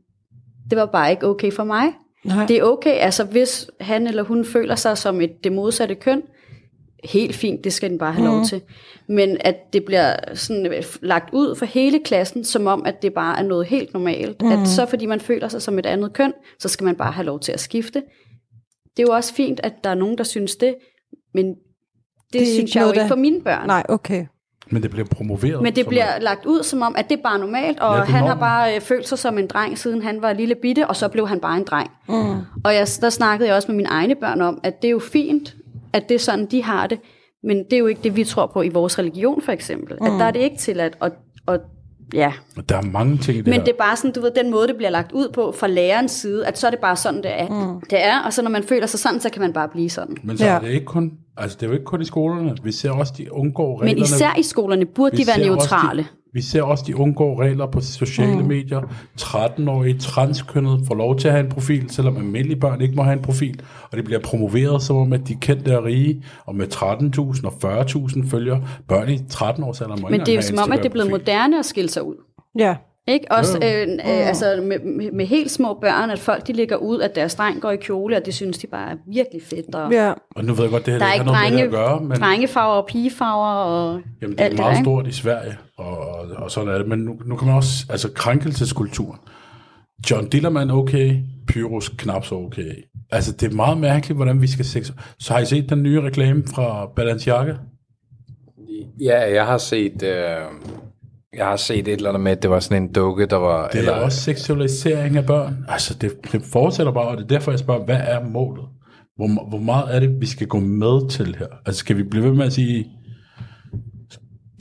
det var bare ikke okay for mig.
Nej.
Det er okay, altså hvis han eller hun føler sig som et, det modsatte køn, helt fint, det skal den bare have mm. lov til. Men at det bliver sådan øh, lagt ud for hele klassen, som om, at det bare er noget helt normalt. Mm. At så fordi man føler sig som et andet køn, så skal man bare have lov til at skifte. Det er jo også fint, at der er nogen, der synes det, men det,
Det
synes jeg jo ikke
der-
for mine børn.
Nej, okay.
Men det bliver promoveret.
Men det bliver
er-
lagt ud som om, at det er bare normalt, og
Ja,
han har
normen.
bare øh, følt sig som en dreng, siden han var lille bitte, og så blev han bare en dreng. Mm. Og jeg, der snakkede jeg også med mine egne børn om, at det er jo fint, at det er sådan, de har det, men det er jo ikke det, vi tror på i vores religion, for eksempel. Mm. At der er det ikke tilladt, og, og ja.
Der er mange ting i det
Men
her.
det er bare sådan, du ved, den måde, det bliver lagt ud på fra lærerens side, at så er det bare sådan, det er. Mm. Det er, og så når man føler sig sådan, så kan man bare blive sådan.
Men så
Ja.
er det ikke kun, altså det er jo ikke kun i skolerne. Vi ser også, de undgår reglerne.
Men især i skolerne burde
Vi
de være
ser også
neutrale.
De, vi ser også, de undgår regler på sociale mm. medier. 13-årige transkønnet får lov til at have en profil, selvom almindelige børn ikke må have en profil. Og det bliver promoveret som om, at de kendte og rige, og med 13.000 og 40.000 følger børn i 13 års alder. må
Men
ikke
det er jo som om, at det er blevet
Instagram-profil.
moderne at skille sig ud.
Ja.
Ikke? Også øh, øh, altså med, med, med helt små børn, at folk de ligger ud, at deres dreng går i kjole, og det synes de bare er virkelig fedt. Og
Ja.
Og nu ved jeg godt, det her
der er
ikke har noget med det at gøre, men
drengefarver og pigefarver og
jamen, det er
alt det
meget
ikke?
stort i Sverige, og, og, og sådan er det. Men nu, nu kan man også, altså krænkelseskulturen. John Dillermand okay, Pyrus knap så okay. Altså, det er meget mærkeligt, hvordan vi skal sex. Så har I set den nye reklame fra Balenciaga?
Ja, jeg har set... Øh, jeg har set et eller andet med, at det var sådan en dukke, der var...
Det er eller... også seksualisering af børn. Altså, det, det fortsætter bare, og det er derfor, jeg spørger, hvad er målet? Hvor, hvor meget er det, vi skal gå med til her? Altså, skal vi blive ved med at sige...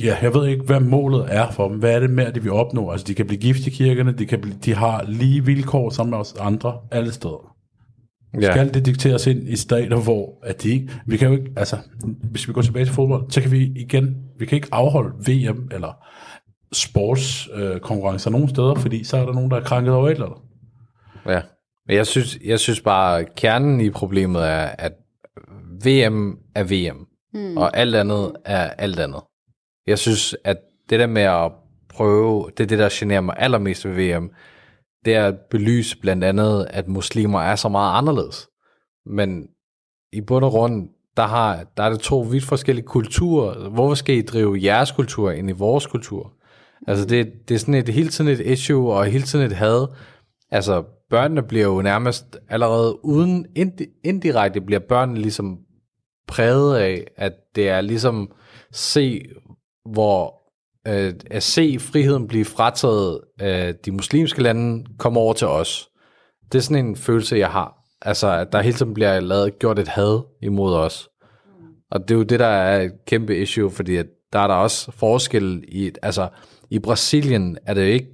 Ja, jeg ved ikke, hvad målet er for dem. Hvad er det mere, de vil opnå? Altså, de kan blive gift i kirkerne, de, kan blive, de har lige vilkår sammen med os andre alle steder.
Ja.
Skal det dikteres ind i stater, hvor at de ikke... Vi kan jo ikke... Altså, hvis vi går tilbage til fodbold, så kan vi igen... Vi kan ikke afholde VM eller sportskonkurrencer øh, konkurrencer nogen steder, fordi så er der nogen, der er krænket over et eller andet.
Ja. Men jeg synes, jeg synes bare, at kernen i problemet er, at VM er VM, mm. og alt andet er alt andet. Jeg synes, at det der med at prøve, det er det, der generer mig allermest ved VM, det er at belyse blandt andet, at muslimer er så meget anderledes. Men i bund og grund, der, har, der er det to vidt forskellige kulturer. Hvorfor skal I drive jeres kultur ind i vores kultur? Altså det, det er sådan et, hele tiden et issue, og hele tiden et had. Altså børnene bliver jo nærmest allerede uden, indi- indirekte bliver børnene ligesom præget af, at det er ligesom se, hvor øh, at se friheden blive frataget af de muslimske lande, komme over til os. Det er sådan en følelse, jeg har. Altså, at der hele tiden bliver lavet, gjort et had imod os. Og det er jo det, der er et kæmpe issue, fordi at der er der også forskel i, altså, i Brasilien er det ikke,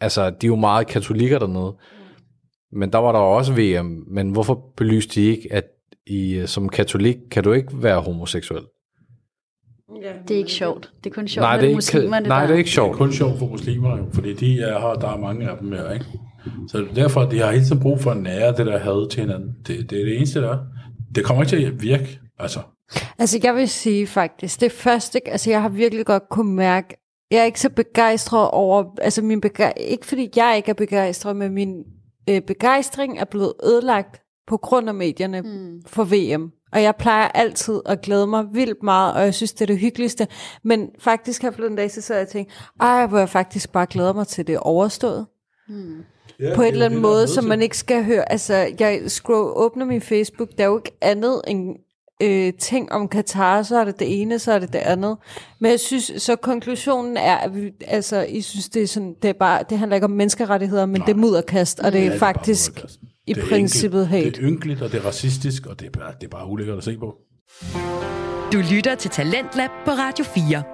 altså, de er jo meget katolikker dernede, men der var der også VM, men hvorfor belyste de ikke, at i, som katolik kan du ikke være homoseksuel?
Det er ikke sjovt. Det er kun sjovt,
Nej, det er ikke,
muslimerne,
nej,
der...
det er ikke
Det er
sjovt.
kun sjovt for muslimer, jo, fordi de er her, der er mange af dem her, ikke? Så er derfor, de har hele tiden brug for at nære det der had til hinanden. Det, det er det eneste, der er. Det kommer ikke til at virke, altså.
Altså, jeg vil sige faktisk, det første, altså jeg har virkelig godt kunne mærke, jeg er ikke så begejstret over, altså min begej- ikke fordi jeg ikke er begejstret, men min øh, begejstring er blevet ødelagt på grund af medierne mm. for VM. Og jeg plejer altid at glæde mig vildt meget, og jeg synes, det er det hyggeligste. Men faktisk her forleden dag, så sad jeg og tænkte, ej, hvor jeg faktisk bare glæder mig til det er overstået
Ja,
på en eller anden måde, som man ikke skal høre. Altså, jeg scroll, åbner min Facebook, der er jo ikke andet end øh, ting om Katar, så er det det ene, så er det det andet. Men jeg synes, så konklusionen er, at vi, altså, I synes, det er sådan, det er bare, det handler ikke om menneskerettigheder, men Nej. det er mudderkast, og det er
Ja, det er
faktisk i
Det er
princippet
ynkeligt,
hate.
Det er ynkeligt, og det er racistisk, og det er bare, det er bare ulækkert at se på.
Du lytter til Talentlab på Radio 4.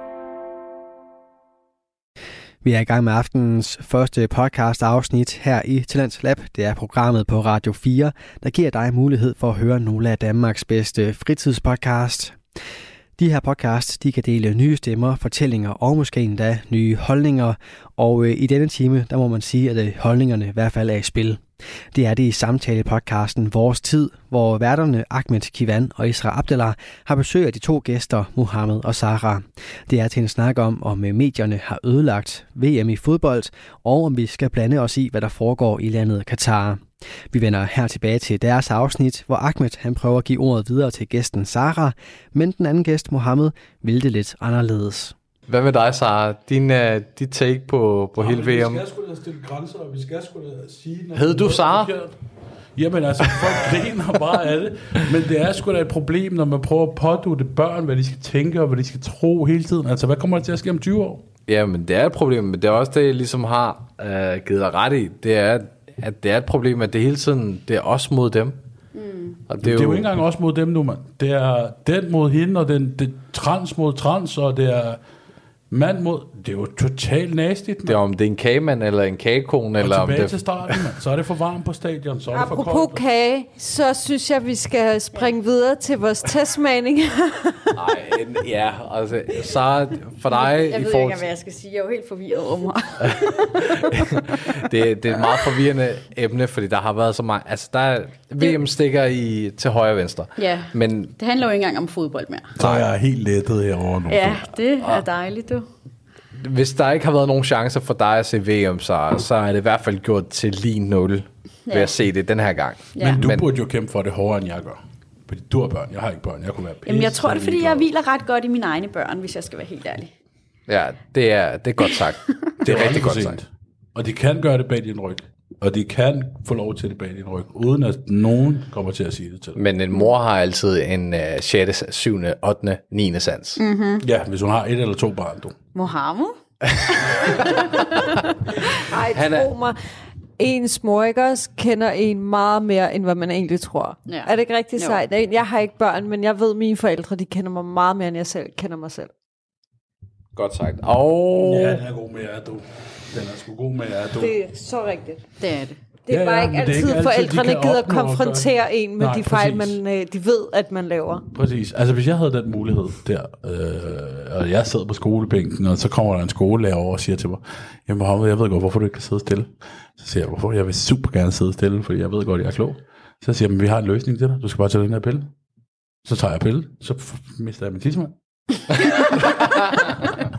Vi er i gang med aftenens første podcast afsnit her i Talents Lab. Det er programmet på Radio 4, der giver dig mulighed for at høre nogle af Danmarks bedste fritidspodcast. De her podcasts de kan dele nye stemmer, fortællinger og måske endda nye holdninger. Og øh, i denne time, der må man sige, at øh, holdningerne i hvert fald er i spil. Det er det i samtale-podcasten Vores Tid, hvor værterne Ahmed Kivan og Isra Abdallah har besøg af de to gæster, Mohammed og Sara. Det er til en snak om, om øh, medierne har ødelagt VM i fodbold, og om vi skal blande os i, hvad der foregår i landet Katar. Vi vender her tilbage til deres afsnit, hvor Ahmed han prøver at give ordet videre til gæsten Sara, men den anden gæst, Mohammed, vil det lidt anderledes.
Hvad med dig, Sara? Din, uh, dit take på, på hele VM?
Vi skal sgu da stille grænser, og vi skal sgu da sige...
Hed du
er
Sara?
Jamen altså, folk griner bare af det. Men det er sgu da et problem, når man prøver at pådute børn, hvad de skal tænke og hvad de skal tro hele tiden. Altså, hvad kommer der til at ske om 20 år?
Jamen, det er et problem, men det er også det, jeg ligesom har uh, givet dig ret i. Det er, at det er et problem, at det hele tiden, det er os mod dem. Mm. Og det
Det er jo ikke engang også mod dem nu, mand. Det er den mod hende, og den, det trans mod trans, og det er mand mod... Det er jo totalt nastigt,
det er om det er en kagemand eller en kagekone,
Og
eller om
tilbage
det
til starten, mand. Så er det for varmt på stadion, så er det for
Apropos
koldt.
kage, så synes jeg, vi skal springe videre til vores testmaning.
Nej, ja, altså, Sara, for dig
Jeg
i
ved ikke
forhold
engang, hvad jeg skal sige. Jeg er jo helt forvirret over mig.
det, det er et meget forvirrende emne, fordi der har været så meget... Altså, der er, VM stikker i, til højre og venstre.
Ja,
Men
det handler jo ikke engang om fodbold mere.
Så er jeg helt lettet herovre nu.
Ja, det er dejligt, du.
Hvis der ikke har været nogen chancer for dig at se VM, så, så er det i hvert fald gjort til lige 0 ved
Ja.
at se det den her gang.
Ja.
Men du
Men-
burde jo kæmpe for det hårdere, end jeg gør. Fordi du har børn, jeg har ikke børn. Jeg kunne være
Jamen, jeg tror det, er, fordi jeg hviler ret godt i mine egne børn, hvis jeg skal være helt ærlig.
Ja, det er, det er godt sagt. Det er rigtig godt sagt.
Og de kan gøre det bag din ryg. Og de kan få lov til det bag din ryg, uden at nogen kommer til at sige det til dig.
Men en mor har altid en uh, 6., 7., 8., 9. sans. Mm.
Ja, hvis hun har et eller to barn, du.
Mohammed?
Ej,
Han er-
tro mig. Ens mor ikke også kender en meget mere, end hvad man egentlig tror.
Ja.
Er det ikke rigtig
Jo.
sejt? Jeg har ikke børn, men jeg ved, at mine forældre de kender mig meget mere, end jeg selv kender mig selv.
Godt sagt. Og
Ja, den er god med jer, du. Den er sgu god med jer, du.
Det er så rigtigt.
Det er det.
Det er
Ja,
bare
ja,
ikke
er
altid,
ikke altid,
forældrene gider
at
konfrontere en med
Nej,
de fejl,
præcis.
man, øh, de ved, at man laver.
Præcis. Altså, hvis jeg havde den mulighed der, øh, og jeg sidder på skolebænken, og så kommer der en skolelærer over og siger til mig, jamen Mohammed, jeg ved godt, hvorfor du ikke kan sidde stille. Så siger jeg, hvorfor? Jeg vil super gerne sidde stille, fordi jeg ved godt, at jeg er klog. Så siger jeg, men vi har en løsning til dig. Du skal bare tage den her pille. Så tager jeg pille, så mister jeg min tidsmand.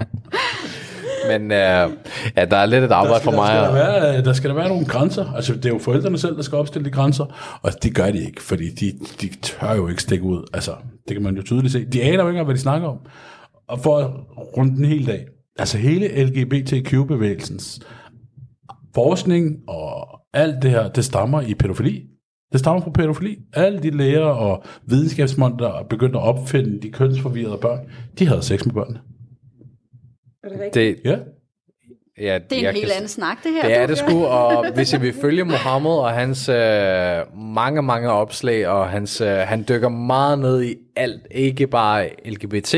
Men uh, ja, der er lidt et arbejde for
der,
mig.
skal der, være, der skal der være nogle grænser. Altså, det er jo forældrene selv, der skal opstille de grænser, og det gør de ikke, fordi de, de tør jo ikke stikke ud. Altså, det kan man jo tydeligt se. De aner jo ikke hvad de snakker om. Og for at runde den hele dag. Altså, hele LGBTQ-bevægelsens forskning og alt det her, det stammer i pædofili. Det stammer fra pædofili. Alle de læger og videnskabsmænd, der begyndte at opfinde de kønsforvirrede børn, de havde sex med børnene.
Er det rigtigt?
Det,
Ja.
ja,
Det er en
jeg
helt
kan-
anden snak, det her.
Det er det sgu, og hvis jeg vil følge Mohammed og hans øh, mange, mange opslag, og hans, øh, han dykker meget ned i alt, ikke bare LGBT,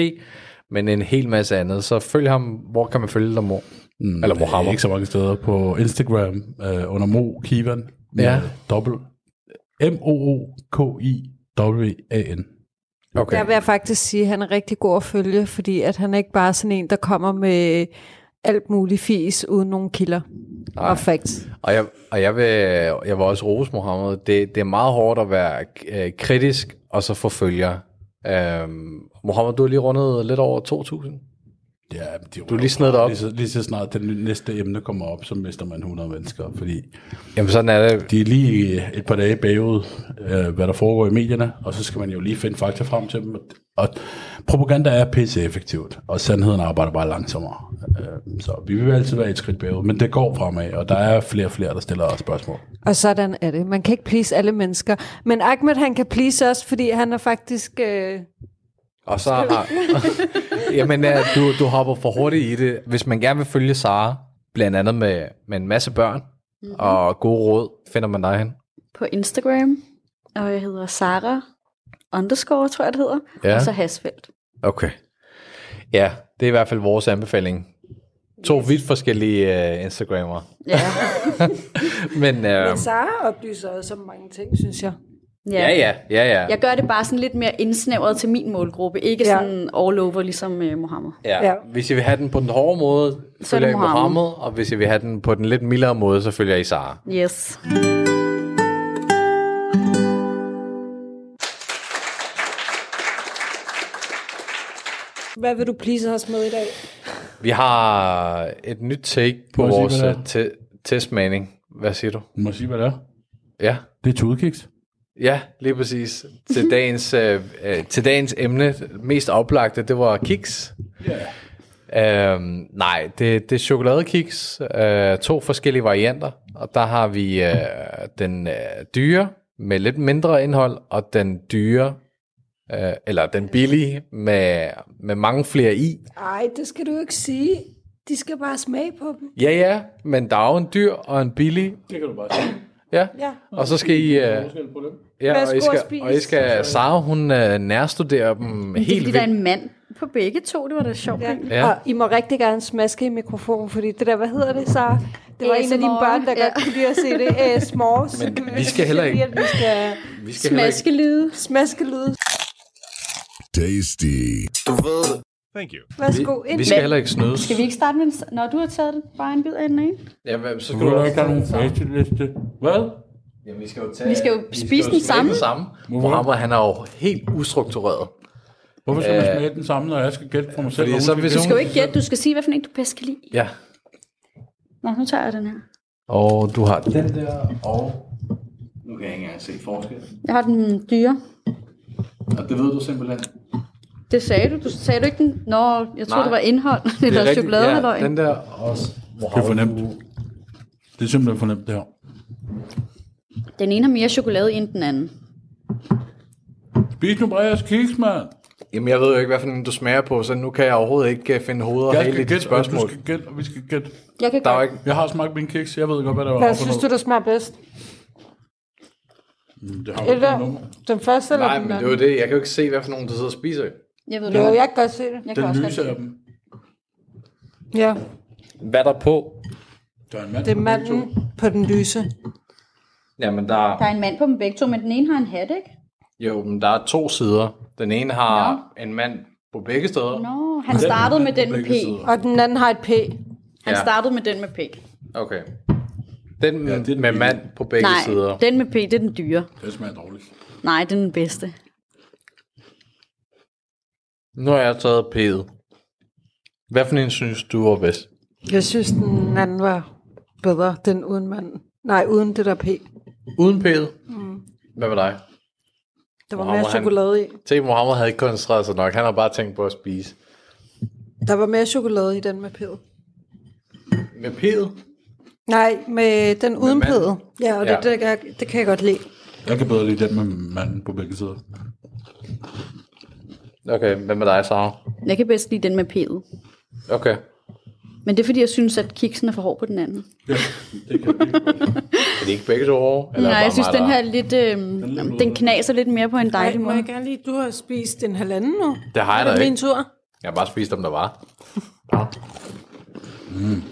men en hel masse andet, så følg ham, hvor kan man følge dig, mor?
Mm,
Eller Mohammed.
Ikke så mange steder. På Instagram øh, under Mo Kivan. med
Ja.
Dobbelt. M-O-O-K-I-W-A-N.
Okay.
Der vil jeg faktisk sige, at han er rigtig god at følge, fordi at han er ikke bare sådan en, der kommer med alt muligt fis uden nogen kilder
Nej.
og facts.
Og jeg, og jeg, vil, jeg vil også rose Mohammed. Det, det er meget hårdt at være øh, kritisk, og så få følgere. Øhm, Mohammed, du har lige rundet lidt over 2.000.
Ja, men de
Du er lige snedet op.
Lige så, lige så snart det næste emne kommer op, så mister man 100 mennesker, fordi
Jamen sådan er det.
de er lige et par dage bagud, øh, hvad der foregår i medierne, og så skal man jo lige finde fakta frem til dem. Og propaganda er pisse effektivt, og sandheden arbejder bare langsommere. Øh, så vi vil altid være et skridt bagud, men det går fremad, og der er flere og flere, der stiller spørgsmål.
Og sådan er det. Man kan ikke please alle mennesker. Men Ahmed, han kan please os, fordi han er faktisk... Øh,
Og så har... Jamen, ja, du, du hopper for hurtigt i det. Hvis man gerne vil følge Sara, blandt andet med, med en masse børn mm-hmm. og gode råd, finder man dig hen.
På Instagram, og jeg hedder Sara underscore, tror jeg det hedder,
Ja.
og så Hasfeldt.
Okay. Ja, det er i hvert fald vores anbefaling. To vidt forskellige uh, Instagrammer.
Ja,
Men, uh,
Men Sara oplyser også om mange ting, synes jeg.
Ja, ja, ja, ja.
Jeg gør det bare sådan lidt mere indsnævret til min målgruppe, ikke
Ja.
sådan all over ligesom uh, Mohammed.
ja.
Ja.
Hvis I vil have den på den hårde måde,
Så er
følger
det
I
Mohammed.
Mohammed, og hvis I vil have den på den lidt mildere måde, så følger I Sara.
Yes.
Hvad vil du please os med i dag?
Vi har et nyt take på
jeg
vores uh, te- testmaning. Hvad siger du?
Må jeg sige, hvad det er?
Ja.
Det er tudekiks.
Ja, lige præcis. Til dagens, øh, øh, til dagens emne, mest oplagte, det var kiks. Yeah. Øhm, nej, det, det er chokoladekiks. Øh, to forskellige varianter. Og der har vi øh, den øh, dyre med lidt mindre indhold, og den dyre, øh, eller den billige med, med mange flere i.
Ej, det skal du ikke sige. De skal bare smage på dem.
Ja, ja, men der er jo en dyr og en billig.
Det kan du bare sige.
Ja,
Ja.
og så skal I...
Dem.
ja, og I skal, og I skal Sara, hun øh, nærstuderer dem
Det er
helt
fordi, der er en mand på begge to. Det var da sjovt.
Ja.
Ja.
Og I må rigtig gerne smaske i mikrofonen, fordi det der, hvad hedder det, Sara? Det var en af dine
ASMR,
børn, der
ja.
godt kunne lide at se det. ASMR.
Men vi skal heller ikke-
vi skal
Vi skal heller ikke,
Smaskelyde.
smaske lyde.
Tasty.
Værsgo, ind.
vi skal heller ikke snydes.
Skal vi ikke starte med en... Når du har taget det, bare en bid af den ene.
Ja, men, så
vil
du
ikke have nogen facitliste. Hvad?
Jamen, vi skal jo tage...
Vi skal jo spise den
smage
samme.
Den samme. Mohammed, han er jo helt ustruktureret.
Hvorfor skal man
Øh,
smage den samme, når jeg skal gætte for mig selv?
fordi
og hun
så
skal
hvis
Du
gætte?
skal jo ikke gætte, du skal sige, hvad for en du bedst kan lide.
Ja.
Nå, nu tager jeg den her.
Og du har den der, og... Nu kan jeg ikke engang se forskel.
Jeg har den dyre.
Og det ved du simpelthen.
Det sagde du. Du sagde du ikke den? Nå, jeg troede,
Nej.
det var indhold. Det,
er
var
rigtigt.
chokolade
ja,
eller
den der også.
Det er for nemt. Det er simpelthen for nemt, det her.
Den ene har mere chokolade end den anden.
Spis nu Breas kiks, mand.
Jamen, jeg ved jo ikke, hvad for en du smager på, så nu kan jeg overhovedet ikke øh, finde hovedet og
Jeg
hele
skal
i dit
gætte, og
spørgsmål.
skal gætte, og vi skal gætte.
Jeg kan
Der er jo
godt.
ikke...
Jeg har smagt min kiks, jeg ved godt, hvad der var.
Hvad synes du, der smager bedst?
Mm, Det har jo ikke
Eller
noget nummer.
den første eller
Nej,
den
men det
anden?
er jo det. Jeg kan jo ikke se, hvad for nogen, du sidder og spiser.
Jeg ved
Jo,
det.
jeg kan godt se det.
Jeg kan også
Den
godt
lyse
lide
af
det.
dem.
Ja,
Hvad der på?
Der er en mand
det er
på begge to.
manden på den lyse.
Jamen, der,
Der er en mand på dem begge to, men den ene har en hat, ikke?
jo, men der er to sider. Den ene har en mand på begge steder.
Nå, han startede med den med P.
Begge sider.
Og den anden har et P.
Han
Ja.
startede med den med P.
Okay. Den
Ja, det er den
med mand på begge
Nej,
sider.
den med P, det er den dyre.
Det smager dårligt.
Nej, det er den bedste.
Nu har jeg taget P'et. Hvad for en synes du var bedst?
Jeg synes, den anden var bedre, den uden manden. Nej, uden det der P.
Uden P'et? Mm. Hvad med dig?
Der var
Wow,
mere
han-
chokolade i.
T. Mohammed havde ikke koncentreret sig nok. Han har bare tænkt på at spise.
Der var mere chokolade i den med P'et.
Med P'et?
Nej, med den uden
manden?
P'et. Ja, og det,
Ja.
det, kan, det kan jeg godt lide.
Jeg kan bedre lide den med manden på begge sider.
Okay, hvad med dig, Sara?
Jeg kan bedst lide den med P'et.
Okay.
Men det er fordi, jeg synes, at kiksen er for hård på den anden.
Ja, det kan vi.
Er de ikke begge to over?
Nej, jeg synes, den her er lidt, øh, den knaser lidt mere på en dejlig
Ej, må
måde.
jeg gerne lige, du har spist en halvanden nu.
Det har jeg
er
da
det min
ikke.
tur?
Jeg har bare spist, om der var.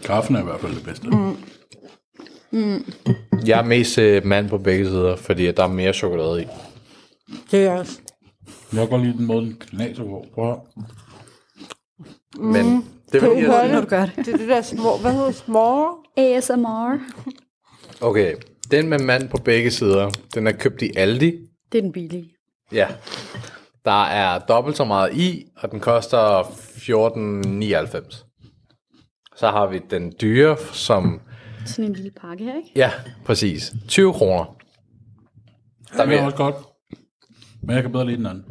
Kaffen er i hvert fald det bedste.
Mm.
Jeg er mest øh, mand på begge sider, fordi at der er mere chokolade i.
Det er også.
Jeg kan godt lide den måde, den knaser på. Prøv at.
Men det vil jeg
det?
Når du gør det.
Det er det der små, hvad hedder det, små?
ASMR.
Okay, den med mand på begge sider, den er købt i Aldi.
Det er den billige.
Ja. Der er dobbelt så meget i, og den koster 14,99. Så har vi den dyre, som...
Sådan en lille pakke her, ikke?
Ja, præcis. 20 kroner. Der
Det
vil
er
jeg,
også godt. Men jeg kan bedre lide den anden.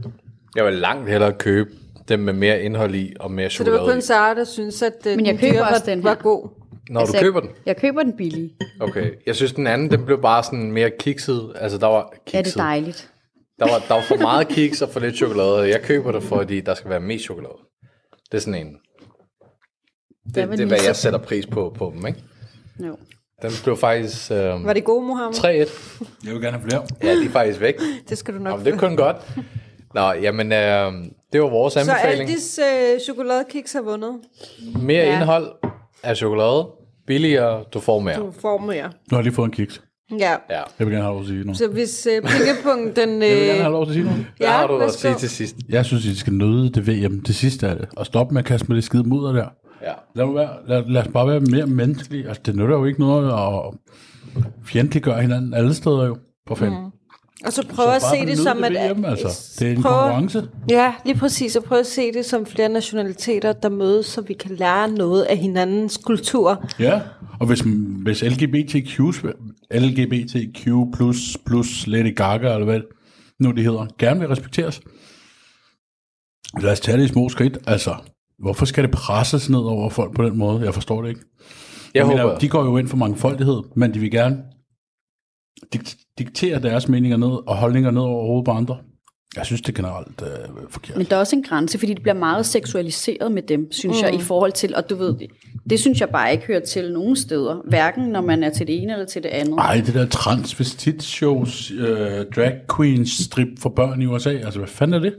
jeg vil langt hellere købe dem med mere indhold i og mere
Så det var
chokolade
kun
i.
Sara, der synes, at uh,
Men jeg
den
køber også
var,
den
var god.
Når
Altså,
du køber den?
Jeg, køber den billige.
Okay. Jeg synes, den anden, den blev bare sådan mere kikset. Altså, der var kikset.
Ja, det er dejligt.
Der var, der var for meget kiks og for lidt chokolade. Jeg køber det, fordi der skal være mest chokolade. Det er sådan en... Det, det, er, hvad jeg sætter pris på på dem, ikke?
Jo.
Den blev faktisk øh,
Var det gode, Mohammed?
3-1.
Jeg vil gerne have flere.
Ja, de er faktisk væk.
Det skal du nok
Jamen, det er kun godt. Nå, jamen, øh, det var vores
Så
anbefaling.
Aldis øh, chokoladekiks har vundet.
Mere
Ja.
indhold af chokolade. Billigere, du får mere.
Du får mere.
Nu har jeg lige fået en kiks.
Ja.
Ja.
Jeg vil gerne have lov til at sige noget.
Så hvis øh, pengepunkten... Den, øh,
Jeg vil gerne have lov til at sige noget.
Hvad
Ja,
har du at sige til sidst?
Jeg synes, I skal nøde det VM, det sidste af det. Og stoppe med at kaste med det skide mudder der.
Ja.
Lad, være, lad, lad os bare være mere menneskelige. Altså, det nytter jo ikke noget at fjendtliggøre hinanden alle steder jo. For fanden. Mm.
og så prøve at se det som...
det
at,
VM, altså. Det er en
prøve-
konkurrence.
Ja, lige præcis. Og prøve at se det som flere nationaliteter, der mødes, så vi kan lære noget af hinandens kultur.
Ja, og hvis, hvis LGBTQ, LGBTQ plus, plus Lady Gaga, eller hvad nu det hedder, gerne vil respekteres, lad os tage det i små skridt. Altså, hvorfor skal det presses ned over folk på den måde? Jeg forstår det ikke.
Jeg
mener,
håber,
de går jo ind for mangfoldighed, men de vil gerne dik- diktere deres meninger ned og holdninger ned over hovedet på andre. Jeg synes, det er generelt øh, forkert.
Men der er også en grænse, fordi det bliver meget seksualiseret med dem, synes mm. jeg, i forhold til, og du ved, det synes jeg bare ikke hører til nogen steder. Hverken når man er til det ene eller til det andet.
Ej, det der transvestit-shows, øh, drag queens strip for børn i USA, altså hvad fanden er det?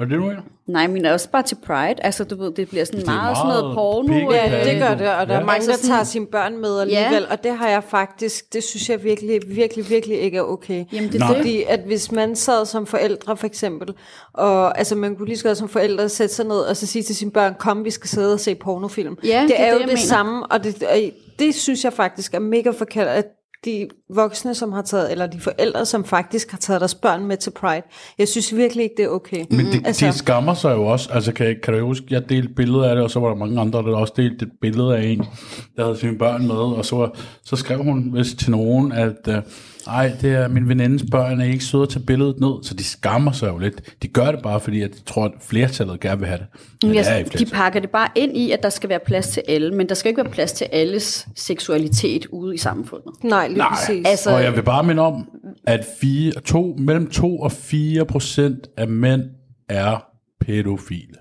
Er det det, du mener?
Nej, men også bare til Pride. Altså, du ved, det bliver sådan
Det er
meget, sådan noget
meget
porno.
pik-
øh,
Ja, det gør det, og der
Ja.
er mange,
Altså
der tager sine børn med alligevel, og det har jeg faktisk, det synes jeg virkelig, virkelig, virkelig ikke er okay.
Jamen, det er det.
Fordi at hvis man sad som forældre for eksempel, og altså man kunne lige så godt som forældre sætte sig ned og så sige til sine børn, kom vi skal sidde og se pornofilm.
Ja,
det,
det er
er jo
det,
det,
mener.
samme, og det, og det synes jeg faktisk er mega forkert, at de voksne, som har taget, eller de forældre, som faktisk har taget deres børn med til Pride. Jeg synes virkelig ikke, det er okay.
Men de,
Altså-
altså, de skammer sig jo også. Altså, kan, kan du huske, jeg delte billeder af det, og så var der mange andre, der også delte et billede af en, der havde sine børn med, og så, så skrev hun vist til nogen, at øh, ej, det er min venindes børn, er ikke søde at tage billedet ned? Så de skammer sig jo lidt. De gør det bare, fordi at de tror, at flertallet gerne vil have det. Men
Men
det er
de pakker det bare ind i, at der skal være plads til alle, men der skal ikke være plads til alles seksualitet ude i samfundet.
Nej, lige
Nej,
præcis.
Altså-
og jeg vil bare minde om, at fire, to, mellem 2 og 4 procent af mænd er pædofile.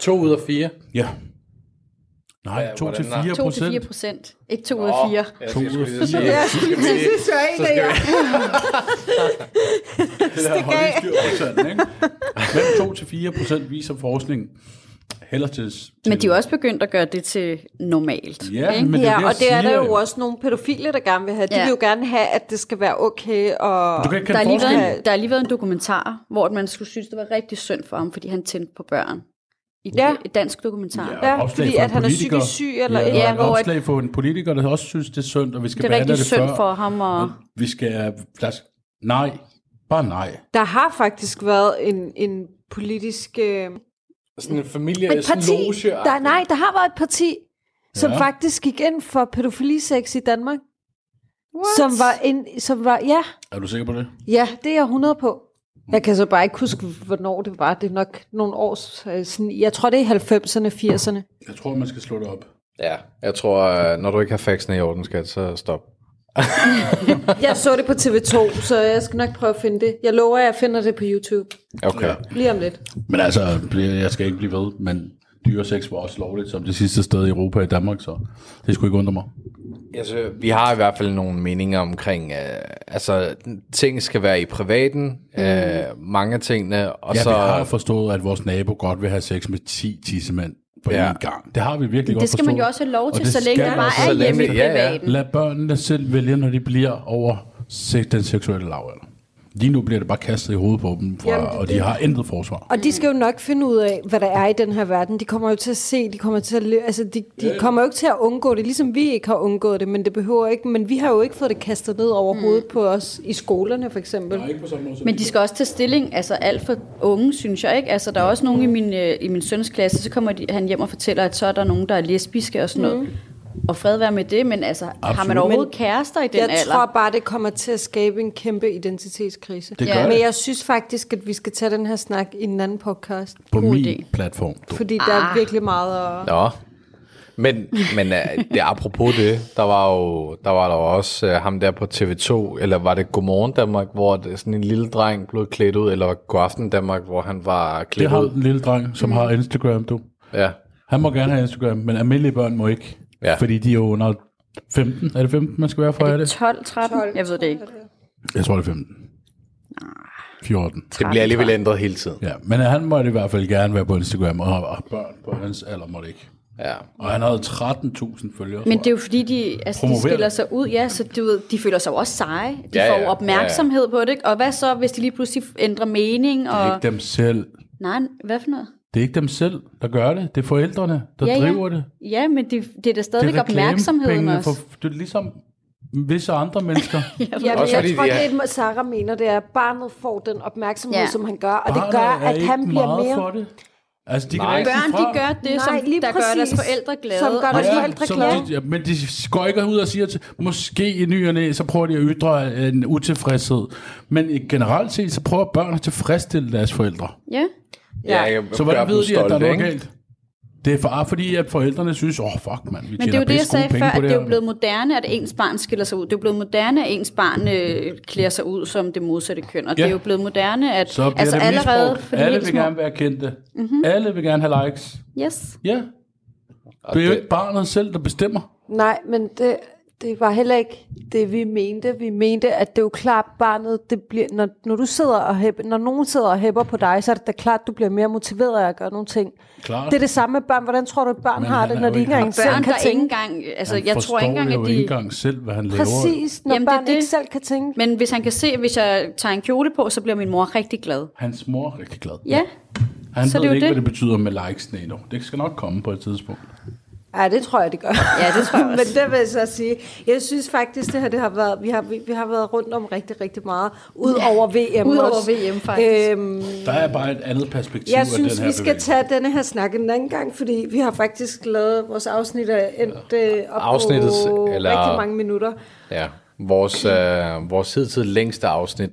to ud af fire.
Ja. Nej,
Ja,
2 til
hvordan
4
2 til 4
procent.
procent, ikke 2 ud af 4.
Jeg
To
skal,
ud af
skulle lige
fire.
sige,
Ja,
så skal vi,
det synes jeg
så
ikke,
vi,
Det der tallene, ikke? Mellem 2 til 4 procent viser forskning heller til... til
Men de er jo også begyndt at gøre det til normalt.
Ja,
ikke?
men det er
ja,
det, jeg
og det er der jo også nogle pædofile, der gerne vil have. De
Ja.
vil jo gerne have, at det skal være okay. Og...
Du kan ikke
Der har,
kende
lige været en, der har lige været en dokumentar, hvor man skulle synes, det var rigtig synd for ham, fordi han tændte på børn. I
Ja.
et dansk dokumentar.
Ja, fordi at han er psykisk syg, eller
ja,
et
ja, et
hvor at-
opslag for en politiker, der også synes, det er synd, og vi skal
Det er rigtig
det
synd
før.
for ham. Og,
Vi skal... Lad os, nej, bare nej.
Der har faktisk været en, en politisk... Øh,
sådan en familie,
et parti,
loge
der, nej, der har været et parti, som
Ja.
faktisk gik ind for pædofilisex i Danmark.
What?
Som var, en, som var, ja,
Er du sikker på det?
ja, det er jeg 100 på. Jeg kan så bare ikke huske, hvornår det var. Det er nok nogle år øh, sådan, jeg tror det er i 90'erne, 80'erne.
Jeg tror, man skal slå det op.
Ja, jeg tror, øh, når du ikke har faxene i orden, skat, så stop.
Jeg så det på TV2, så jeg skal nok prøve at finde det. Jeg lover, at jeg finder det på YouTube.
Okay.
Ja.
Lige om lidt.
Men altså, jeg skal ikke blive ved, men dyresex var også lovligt som det sidste sted i Europa i Danmark, så det skulle ikke undre mig.
Altså, vi har i hvert fald nogle meninger omkring, øh, altså, ting skal være i privaten, mm. øh, mange af tingene, og
Ja,
så...
vi har forstået, at vores nabo godt vil have sex med 10 tissemænd på
Ja.
ja. én gang. Det har vi virkelig godt
Det skal
forstået.
man jo også have lov til, så længe det bare er hjemme i
ja, ja.
privaten.
Lad børnene selv vælge, når de bliver over se- den seksuelle lavalder. Lige nu bliver det bare kastet i hovedet på dem, fra,
Jamen, det-
og de har intet forsvar.
Og de skal jo nok finde ud af, hvad der er i den her verden. De kommer jo til at se, de kommer til at le- altså de, de kommer jo ikke til at undgå det, ligesom vi ikke har undgået det, men det behøver ikke, men vi har jo ikke fået det kastet ned over hovedet på os i skolerne for eksempel.
Ikke på samme måde,
Men de skal også tage stilling, altså alt for unge, synes jeg ikke. Altså der er også nogen i min, øh, i min søns klasse, så kommer de, han hjem og fortæller, at så er der nogen, der er lesbiske og sådan noget.
Mm.
Og fred være med det, men altså, har man
Absolut.
overhovedet kærester i den
Jeg
alder?
tror bare, det kommer til at skabe en kæmpe identitetskrise.
Det
Ja.
gør
Men
det
jeg synes faktisk, at vi skal tage den her snak i en anden podcast,
på
god
min
idé.
platform. Du.
fordi der
Ah.
er virkelig meget at...
Nå. Men, men uh, det apropos det, der var jo der var der også uh, ham der på TV2, eller var det Godmorgen Danmark, hvor det, sådan en lille dreng blev klædt ud, eller Godaften Danmark, hvor han var
Det
klædt
har
ud.
den lille dreng, som har Instagram, du.
Ja.
Han må gerne have Instagram, men almindelige børn må ikke.
Ja.
Fordi de er jo under 15. Er det 15, man skal være for at have det?
12, 13? Jeg ved det ikke.
Jeg tror, det er 15. 14.
Det bliver alligevel ændret hele tiden.
Ja, men han måtte i hvert fald gerne være på Instagram, og, og børn på hans alder måtte ikke.
Ja.
Og han havde 13.000 følgere.
Men det er jo fordi, de, altså, de skiller sig ud, ja, så du ved, de føler sig jo også seje. De
Ja,
får
ja,
opmærksomhed
ja,
på det, ikke? Og hvad så, hvis de lige pludselig ændrer mening?
jeg. Det er
Og...
ikke dem selv.
Nej, hvad for noget?
Det er ikke dem selv, der gør det. Det er forældrene, der
Ja, ja.
driver det.
Ja, men det, det er da stadigvæk
det er
opmærksomheden også.
For, det er ligesom visse andre mennesker.
Ja, men
Også
jeg
fordi
tror,
de er-
det er, Sarah mener, det er, at barnet får den opmærksomhed,
Ja.
som han gør, og det
Barnet
gør,
er
at
ikke
han bliver
meget
mere...
For det. Altså, de
Nej.
kan
Børn, de gør det, som
Nej, lige
der gør deres
præcis.
forældre glade.
Som gør
Og
deres
de-
forældre
som
glade.
De, ja, men de går ikke ud og siger til, måske i ny og næ, så prøver de at ytre en utilfredshed. Men i generelt set, så prøver børn at tilfredsstille deres forældre.
Ja.
Ja, jeg
Så hvordan ved de, at der er
stolte,
noget galt? Det er for, fordi, at forældrene synes, åh oh, fuck mand, vi
Men det er jo det, jeg sagde før, at det er jo
her.
blevet moderne, at ens barn skiller sig ud. Det er jo blevet moderne, at ens barn øh, klæder sig ud som det modsatte køn. Og ja. det er jo blevet moderne, at
Så bliver
altså
det
allerede
misbrugt.
for de
Alle vil
små...
gerne være kendte. Mm-hmm. Alle vil gerne have likes.
Yes.
Ja. Det er jo ikke barnet selv, der bestemmer.
Nej, men det, det var heller ikke det, vi mente. Vi mente, at det er jo klart, barnet, det bliver, når, når, du sidder og hæpper, når nogen sidder og hæpper på dig, så er det da klart, du bliver mere motiveret af at gøre nogle ting.
Klart.
Det er det samme med børn. Hvordan tror du, at børn
Men
har det, når de ikke
ikke-
engang selv
Børn,
kan
der ikke
tænke?
engang... Altså,
Han
jeg tror ikke engang, at de...
ikke engang selv, hvad han laver.
Præcis, når
Jamen, det
børn ikke
det.
selv kan tænke.
Men hvis han kan se, at hvis jeg tager en kjole på, så bliver min mor rigtig glad.
Hans mor er rigtig glad.
Ja,
Han
Så
ved
det er
ikke,
det.
hvad det betyder med likes endnu. Det skal nok komme på et tidspunkt.
Ja, det tror jeg, det gør.
ja det tror jeg
Men
også.
det vil jeg så sige. Jeg synes faktisk, det her det har været, vi har, vi, vi har været rundt om rigtig, rigtig meget. Ud over VM
Udover
også.
VM, faktisk.
Øhm,
Der er bare et andet perspektiv
jeg synes,
den her
vi skal
bevægelse.
tage denne her snak en anden gang, fordi vi har faktisk lavet vores afsnit af endt øh, op
Afsnittets-
på
eller-
rigtig mange minutter.
Ja, vores, øh, vores hidtil længste afsnit.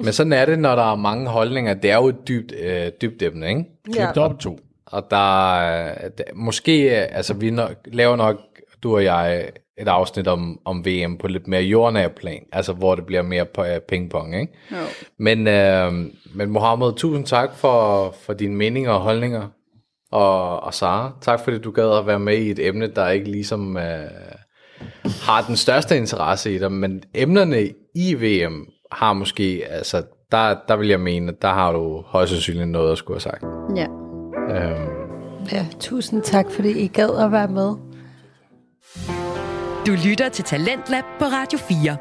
Men sådan er det, når der er mange holdninger. Det er jo et dybt, øh, dybt emne, ikke?
Ja.
Klip det op to.
Og der, er- der måske, øh, altså vi nok, laver nok, du og jeg, et afsnit om, om VM på lidt mere jordnær plan, altså hvor det bliver mere på, øh, pingpong, ikke?
Jo.
Men, øh, men Mohammed, tusind tak for, for dine meninger og holdninger. Og, og Sara, tak fordi du gad at være med i et emne, der ikke ligesom øh, har den største interesse i dig, men emnerne i VM har måske, altså der, der vil jeg mene, at der har du højst sandsynligt noget at skulle have sagt.
Ja.
Øhm,
Ja, tusind tak, fordi I gad at være med.
Du lytter til Talentlab på Radio 4.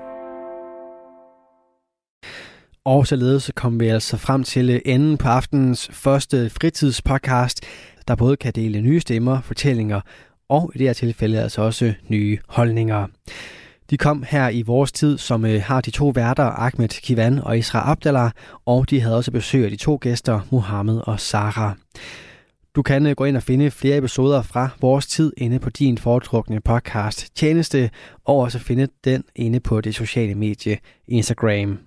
Og således så kom vi altså frem til øh, enden på aftenens første fritidspodcast, der både kan dele nye stemmer, fortællinger og i det her tilfælde altså også nye holdninger. De kom her i vores tid, som øh, har de to værter, Ahmed Kivan og Isra Abdallah, og de havde også besøg af de to gæster, Mohammed og Sara. Du kan øh, gå ind og finde flere episoder fra vores tid inde på din foretrukne podcast tjeneste, og også finde den inde på det sociale medie Instagram.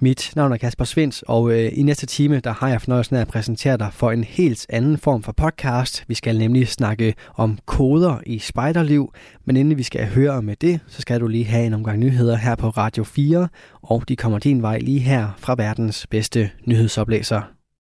Mit navn er Kasper Svens, og øh, i næste time der har jeg fornøjelsen af at præsentere dig for en helt anden form for podcast. Vi skal nemlig snakke om koder i spejderliv, men inden vi skal høre om det, så skal du lige have en omgang nyheder her på Radio 4, og de kommer din vej lige her fra verdens bedste nyhedsoplæser.